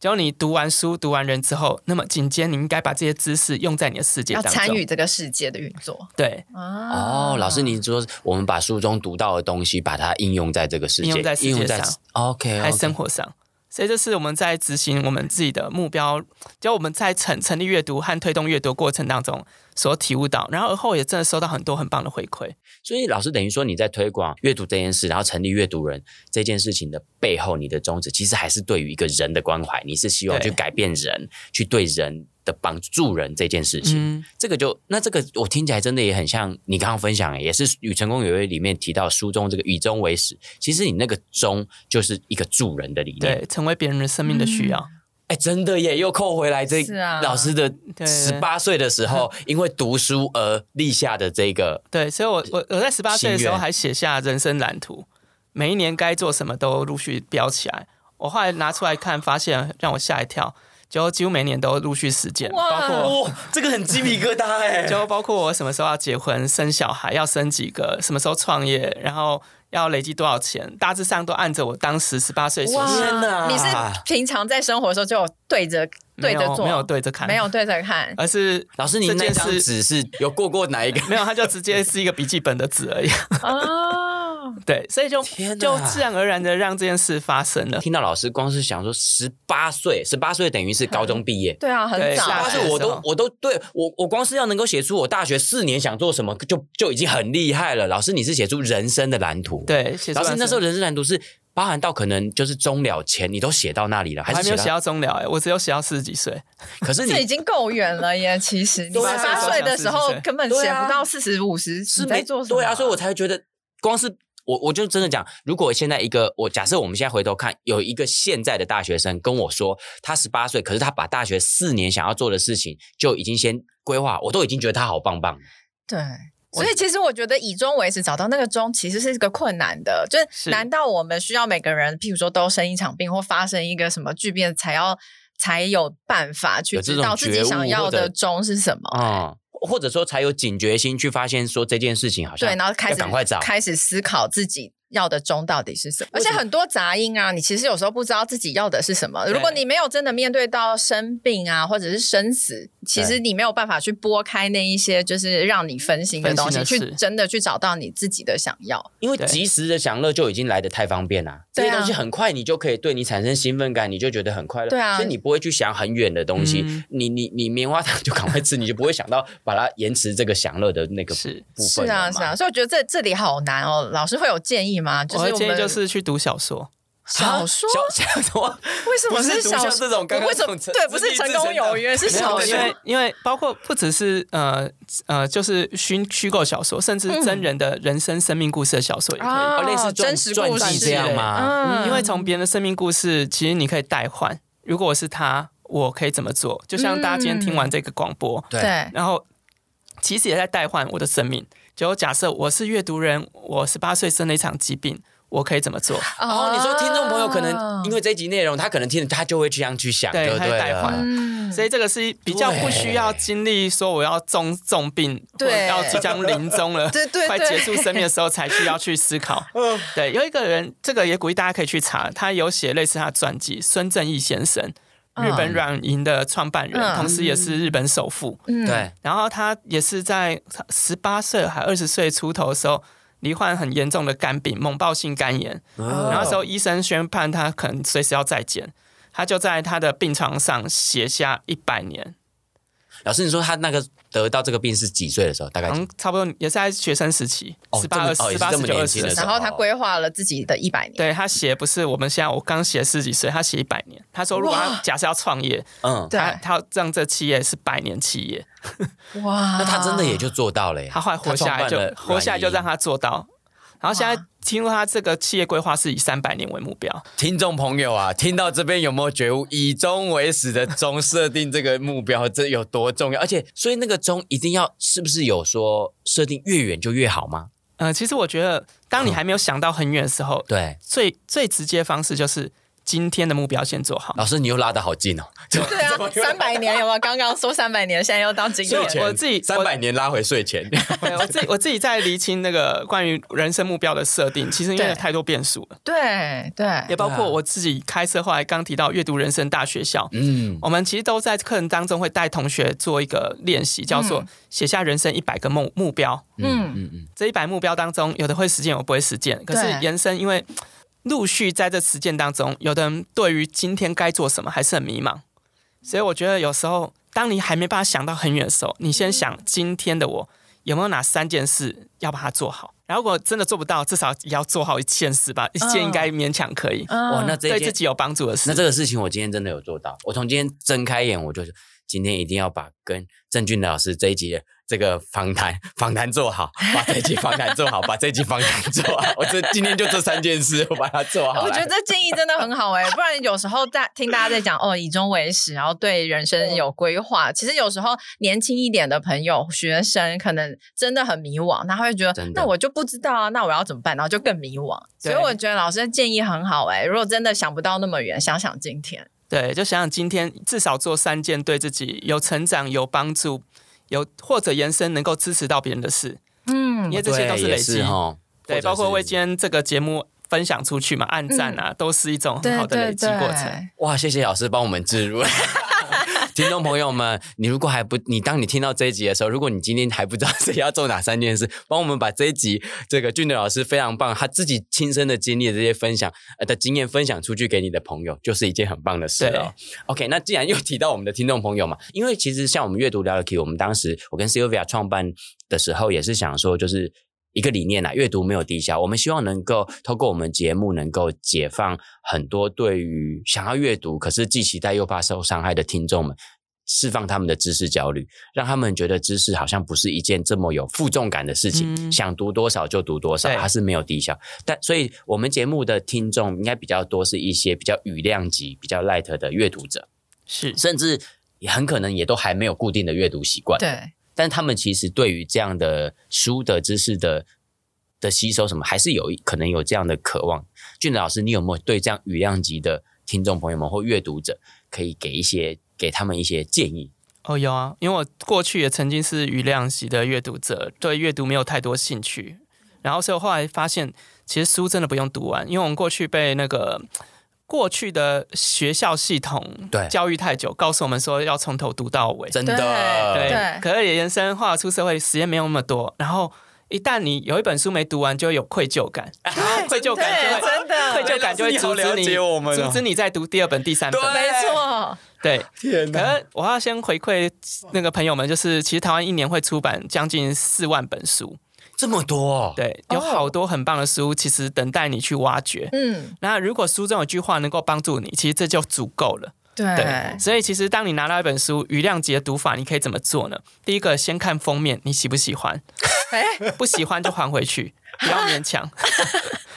只要你读完书、读完人之后，那么紧接你应该把这些知识用在你的世界当中，要参与这个世界的运作。对，哦，老师，你说我们把书中读到的东西，把它应用在这个世界，应用在世界上，OK，在生活上。所以这是我们在执行我们自己的目标，就我们在成成立阅读和推动阅读过程当中所体悟到，然后而后也真的收到很多很棒的回馈。所以老师等于说你在推广阅读这件事，然后成立阅读人这件事情的背后，你的宗旨其实还是对于一个人的关怀，你是希望去改变人，对去对人。的帮助人这件事情，嗯、这个就那这个我听起来真的也很像你刚刚分享，也是《与成功有约》里面提到书中这个以终为始。其实你那个终就是一个助人的理念，对，成为别人的生命的需要。哎、嗯，真的耶，又扣回来这老师的十八岁的时候，[LAUGHS] 因为读书而立下的这个。对，所以我我我在十八岁的时候还写下人生蓝图，每一年该做什么都陆续标起来。我后来拿出来看，发现让我吓一跳。就几乎每年都陆续实践，包括、哦、这个很鸡皮疙瘩哎，就包括我什么时候要结婚、生小孩，要生几个，什么时候创业，然后要累积多少钱，大致上都按着我当时十八岁时。哇，你是平常在生活的时候就有对着对着做，没有对着看，没有对着看，而是老师，你那张纸是有过过哪一个？[LAUGHS] 没有，他就直接是一个笔记本的纸而已。哦。对，所以就哪就自然而然的让这件事发生了。听到老师光是想说十八岁，十八岁等于是高中毕业，对啊，很早。十八岁我都我都对我我光是要能够写出我大学四年想做什么，就就已经很厉害了。老师，你是写出人生的蓝图，对，老师那时候人生蓝图是包含到可能就是终了前，你都写到那里了，还是还没有写到终了？哎，我只有写到四十几岁，可是你这已经够远了耶。其实你十八岁的时候根本写不到四十五十，是没做什么？对啊，所以我才觉得光是。我我就真的讲，如果现在一个我假设我们现在回头看，有一个现在的大学生跟我说，他十八岁，可是他把大学四年想要做的事情就已经先规划，我都已经觉得他好棒棒。对，所以其实我觉得以终为始，找到那个终其实是一个困难的。就是难道我们需要每个人，譬如说都生一场病或发生一个什么巨变，才要才有办法去知道自己想要的终是什么？啊。或者说才有警觉心去发现说这件事情好像对，然后开始赶快找，开始思考自己。要的钟到底是什么？而且很多杂音啊，你其实有时候不知道自己要的是什么。如果你没有真的面对到生病啊，或者是生死，其实你没有办法去拨开那一些就是让你分心的东西，去真的去找到你自己的想要。因为即时的享乐就已经来得太方便了，这些东西很快你就可以对你产生兴奋感，你就觉得很快乐。对啊，所以你不会去想很远的东西。你你你棉花糖就赶快吃，你就不会想到把它延迟这个享乐的那个部分。是啊是啊，所以我觉得这这里好难哦。老师会有建议吗？我的建议就是去读小说小说小小说为什么是小像这种刚刚为什么对不是成功有约是小说？因为因为包括不只是呃呃，就是虚虚构小说，甚至真人的人生生命故事的小说也可以，哦、类似真实故事这样吗？嗯、因为从别人的生命故事，其实你可以代换。如果我是他，我可以怎么做？就像大家今天听完这个广播，对、嗯，然后其实也在代换我的生命。就假设我是阅读人，我十八岁生了一场疾病。我可以怎么做？哦，你说听众朋友可能因为这一集内容，他可能听了，他就会这样去想，对，他代换。嗯、所以这个是比较不需要经历说我要重重病，对，[LAUGHS] 要即将临终了，对对，快结束生命的时候才需要去思考。[LAUGHS] 对，有一个人，这个也鼓励大家可以去查，他有写类似他的传记，孙正义先生，日本软银的创办人，嗯、同时也是日本首富。嗯，对。然后他也是在十八岁还二十岁出头的时候。罹患很严重的肝病，猛暴性肝炎。然后那时候医生宣判他可能随时要再见，他就在他的病床上写下一百年。老师，你说他那个得到这个病是几岁的时候？大概差不多也是在学生时期，十八、二十、十八、十九、二十。然后他规划了自己的一百年。对，他写不是我们现在我刚写十几岁，他写一百年。他说如果他假设要创业，嗯，他他让这企业是百年企业。哇，那他真的也就做到了耶。他后来活下来就活下来就让他做到。然后现在听说他这个企业规划是以三百年为目标。听众朋友啊，听到这边有没有觉悟？以终为始的终设定这个目标，这有多重要？而且，所以那个终一定要是不是有说设定越远就越好吗？呃，其实我觉得，当你还没有想到很远的时候，嗯、对，最最直接方式就是。今天的目标先做好。老师，你又拉得好近哦。对啊，[LAUGHS] 三百年有没有？刚刚说三百年，现在又到今年。我自己三百年拉回睡前。我 [LAUGHS] 自己我自己在厘清那个关于人生目标的设定，其实因为有太多变数了。对对，也包括我自己开设，后来刚提到阅读人生大学校。嗯，我们其实都在课程当中会带同学做一个练习，叫做写下人生一百个目目标。嗯嗯嗯，这一百目标当中，有的会实践，有不会实践。可是延伸，因为。陆续在这实践当中，有的人对于今天该做什么还是很迷茫，所以我觉得有时候，当你还没办法想到很远的时候，你先想今天的我有没有哪三件事要把它做好。如果真的做不到，至少也要做好一件事吧，一件应该勉强可以。哇，那这对自己有帮助的事，那这个事情我今天真的有做到。我从今天睁开眼，我就是今天一定要把跟郑俊老师这一集。这个访谈 [LAUGHS] 访谈做好，把这集访谈做好，[LAUGHS] 把这集访谈做好。[LAUGHS] 我这今天就这三件事，我把它做好。我觉得这建议真的很好哎，不然有时候在听大家在讲哦，以终为始，然后对人生有规划。其实有时候年轻一点的朋友、学生可能真的很迷惘，他会觉得那我就不知道啊，那我要怎么办？然后就更迷惘。所以我觉得老师的建议很好哎，如果真的想不到那么远，想想今天，对，就想想今天至少做三件对自己有成长、有帮助。有或者延伸能够支持到别人的事，嗯，因为这些都是累积，哦、对，包括为今天这个节目分享出去嘛，按赞啊，嗯、都是一种很好的累积过程。对对对哇，谢谢老师帮我们置入。[LAUGHS] 听众朋友们，你如果还不，你当你听到这一集的时候，如果你今天还不知道自己要做哪三件事，[LAUGHS] 帮我们把这一集这个俊德老师非常棒，他自己亲身的经历的这些分享呃的经验分享出去给你的朋友，就是一件很棒的事了。OK，那既然又提到我们的听众朋友嘛，因为其实像我们阅读聊了 Key，我们当时我跟 Sylvia 创办的时候，也是想说就是。一个理念啊，阅读没有低效。我们希望能够透过我们节目，能够解放很多对于想要阅读，可是既期待又怕受伤害的听众们，释放他们的知识焦虑，让他们觉得知识好像不是一件这么有负重感的事情，嗯、想读多少就读多少，它是没有低效。但所以，我们节目的听众应该比较多，是一些比较语量级、比较 light 的阅读者，是，甚至也很可能也都还没有固定的阅读习惯。对。但他们其实对于这样的书的知识的的吸收什么，还是有可能有这样的渴望。俊子老师，你有没有对这样雨量级的听众朋友们或阅读者，可以给一些给他们一些建议？哦，有啊，因为我过去也曾经是雨量级的阅读者，对阅读没有太多兴趣。然后，所以我后来发现，其实书真的不用读完，因为我们过去被那个。过去的学校系统对教育太久，告诉我们说要从头读到尾，真的对。对，可是也延伸化出社会，时间没有那么多。然后一旦你有一本书没读完，就会有愧疚感，[LAUGHS] [LAUGHS] 然后愧疚感就会真的愧疚感就会阻止你阻止你再读第二本、第三本。没错，对。天哪！可是我要先回馈那个朋友们，就是其实台湾一年会出版将近四万本书。这么多，对，有好多很棒的书，其实等待你去挖掘。嗯，那如果书中有句话能够帮助你，其实这就足够了。对，对，所以其实当你拿到一本书，余量级的读法，你可以怎么做呢？第一个，先看封面，你喜不喜欢？[LAUGHS] 不喜欢就还回去，不要勉强。[LAUGHS]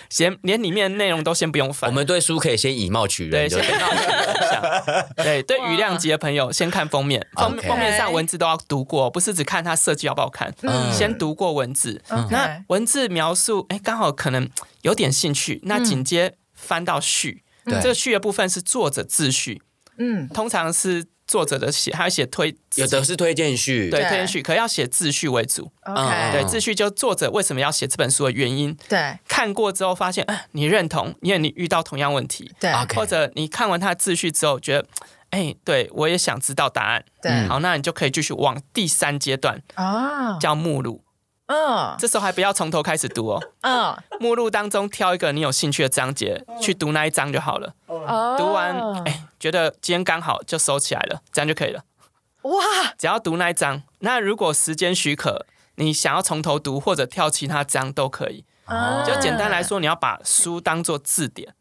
先连里面内容都先不用翻。我们对书可以先以貌取人，对，先以貌取人。对，对羽量级的朋友，先看封面，封封面上文字都要读过，不是只看它设计好不好看，先读过文字。那文字描述，哎，刚好可能有点兴趣，那紧接翻到序，这个序的部分是作者自序。嗯，通常是作者的写，还要写推，有的是推荐序，对，推荐序，可要写自序为主。OK，对，自序就作者为什么要写这本书的原因。对，看过之后发现，哎，你认同，因为你遇到同样问题。对，或者你看完他的自序之后，觉得，哎，对我也想知道答案。对，好，那你就可以继续往第三阶段啊，叫目录。嗯，这时候还不要从头开始读哦。嗯，目录当中挑一个你有兴趣的章节去读那一章就好了。哦，读完，哎，觉得今天刚好就收起来了，这样就可以了。哇，只要读那一章，那如果时间许可，你想要从头读或者跳其他章都可以。哦，就简单来说，你要把书当做字典，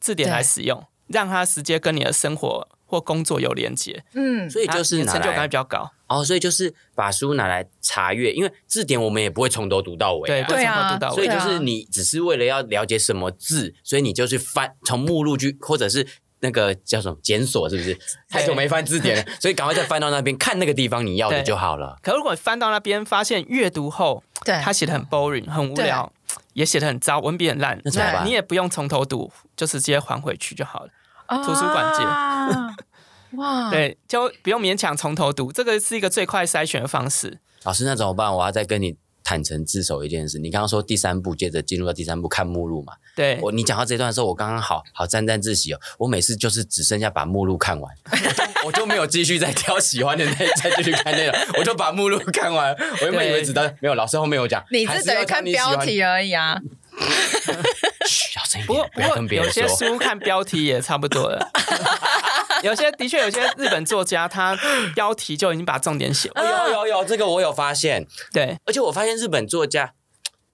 字典来使用，让它直接跟你的生活或工作有连接。嗯，所以就是成就感比较高。哦，所以就是把书拿来查阅，因为字典我们也不会从头读到尾，对，不会从头读到尾。所以就是你只是为了要了解什么字，所以你就去翻从目录去，或者是那个叫什么检索，是不是？太久没翻字典了，所以赶快再翻到那边看那个地方你要的就好了。可如果翻到那边发现阅读后，对，他写的很 boring，很无聊，也写的很糟，文笔很烂，那怎么办？你也不用从头读，就直接还回去就好了。图书馆借。哇，[LAUGHS] 对，就不用勉强从头读，这个是一个最快筛选的方式。老师，那怎么办？我要再跟你坦诚自首一件事。你刚刚说第三步，接着进入到第三步看目录嘛？对，我你讲到这段的时候，我刚刚好好沾沾自喜哦。我每次就是只剩下把目录看完，[LAUGHS] 我就没有继续再挑喜欢的那再继续看那个，我就把目录看完。我原本以为只到没有，老师后面有讲，你是等于看标题而已啊。不过不要跟别人说。有些书看标题也差不多了。[LAUGHS] 有些的确有些日本作家，他标题就已经把重点写了。有有有，这个我有发现。对，而且我发现日本作家，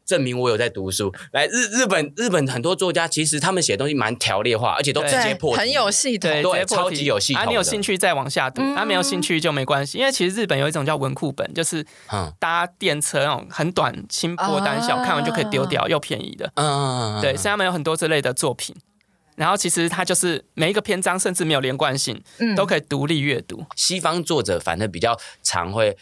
证明我有在读书。来日日本日本很多作家，其实他们写的东西蛮条列化，而且都直接破，很有系统，对，超级有系统。啊，你有兴趣再往下读，他没有兴趣就没关系。因为其实日本有一种叫文库本，就是搭电车那种很短、轻薄胆小，看完就可以丢掉，又便宜的。嗯，对，所以他们有很多这类的作品。然后其实它就是每一个篇章甚至没有连贯性，嗯，都可以独立阅读。西方作者反正比较常会，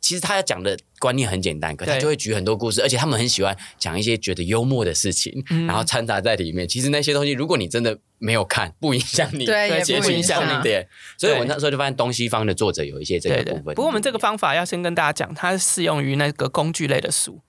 其实他要讲的观念很简单，可他就会举很多故事，而且他们很喜欢讲一些觉得幽默的事情，然后掺杂在里面。其实那些东西，如果你真的没有看，不影响你，对，也不 [LAUGHS] 影响你。对，所以我那时候就发现东西方的作者有一些这个部分。不过我们这个方法要先跟大家讲，它适用于那个工具类的书，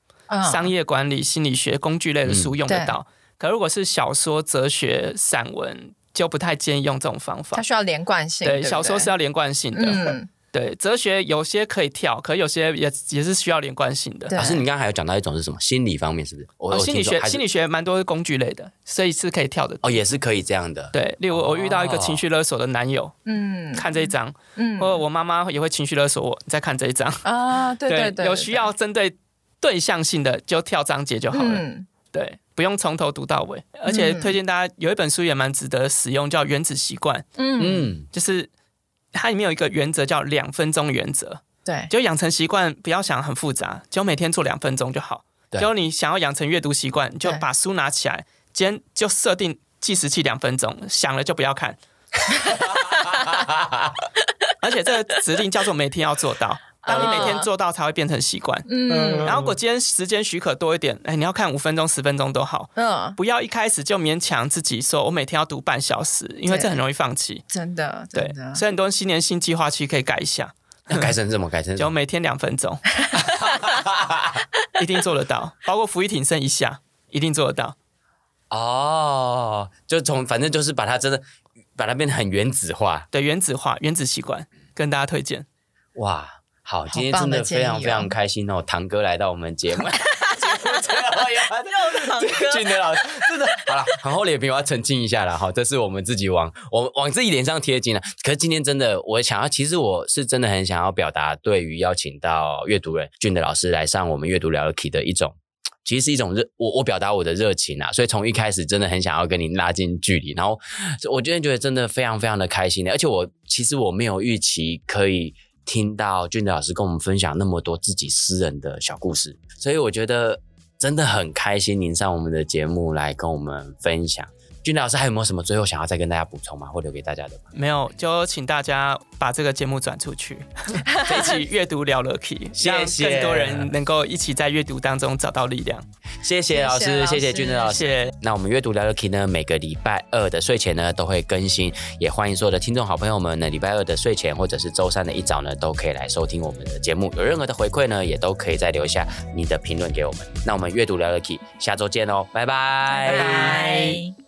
商业管理、心理学工具类的书用得到。可如果是小说、哲学、散文，就不太建议用这种方法。它需要连贯性。对，小说是要连贯性的。嗯，对，哲学有些可以跳，可有些也也是需要连贯性的。老师，你刚刚还有讲到一种是什么？心理方面是不是？哦，心理学，心理学蛮多工具类的，所以是可以跳的。哦，也是可以这样的。对，例如我遇到一个情绪勒索的男友，嗯，看这一章，嗯，或者我妈妈也会情绪勒索我，再看这一章啊，对对对，有需要针对对象性的就跳章节就好了。嗯对。不用从头读到尾，而且推荐大家有一本书也蛮值得使用，叫《原子习惯》。嗯，就是它里面有一个原则叫两分钟原则。对，就养成习惯，不要想很复杂，就每天做两分钟就好。对，就你想要养成阅读习惯，就把书拿起来，今天就设定计时器两分钟，想了就不要看。[LAUGHS] 而且这个指令叫做每天要做到。当你每天做到，才会变成习惯。嗯，然后如果今天时间许可多一点，哎，你要看五分钟、十分钟都好。嗯，不要一开始就勉强自己说，我每天要读半小时，因为这很容易放弃。真的，对。所以很多新年新计划，其实可以改一下。要改成什么？改成 [LAUGHS] 就每天两分钟，[LAUGHS] 一定做得到。包括伏地挺身一下，一定做得到。哦，就从反正就是把它真的把它变得很原子化。对，原子化，原子习惯，跟大家推荐。哇。好，今天真的非常非常开心哦！堂哥来到我们节目，节目最后又堂哥，俊德老师真的好了，很厚脸皮，我要澄清一下了哈，这是我们自己往我往自己脸上贴金了。可是今天真的，我想要，其实我是真的很想要表达，对于邀请到阅读人俊德老师来上我们阅读聊了 Key 的一种其实是一种热，我我表达我的热情啊，所以从一开始真的很想要跟你拉近距离，然后我今天觉得真的非常非常的开心的，而且我其实我没有预期可以听到俊德老师跟我们分享那么多自己私人的小故事，所以我觉得真的很开心您上我们的节目来跟我们分享。俊德老师还有没有什么最后想要再跟大家补充吗？或留给大家的吗？没有，就请大家把这个节目转出去，[LAUGHS] 一起阅读聊乐 key，[LAUGHS] 让更多人能够一起在阅读当中找到力量。谢谢老师，谢谢，谢，谢俊德老师。那我们阅读聊乐 key 呢，每个礼拜二的睡前呢都会更新，也欢迎所有的听众好朋友们呢，礼拜二的睡前或者是周三的一早呢，都可以来收听我们的节目。有任何的回馈呢，也都可以再留下你的评论给我们。那我们阅读聊乐 key，下周见哦，拜拜。拜拜。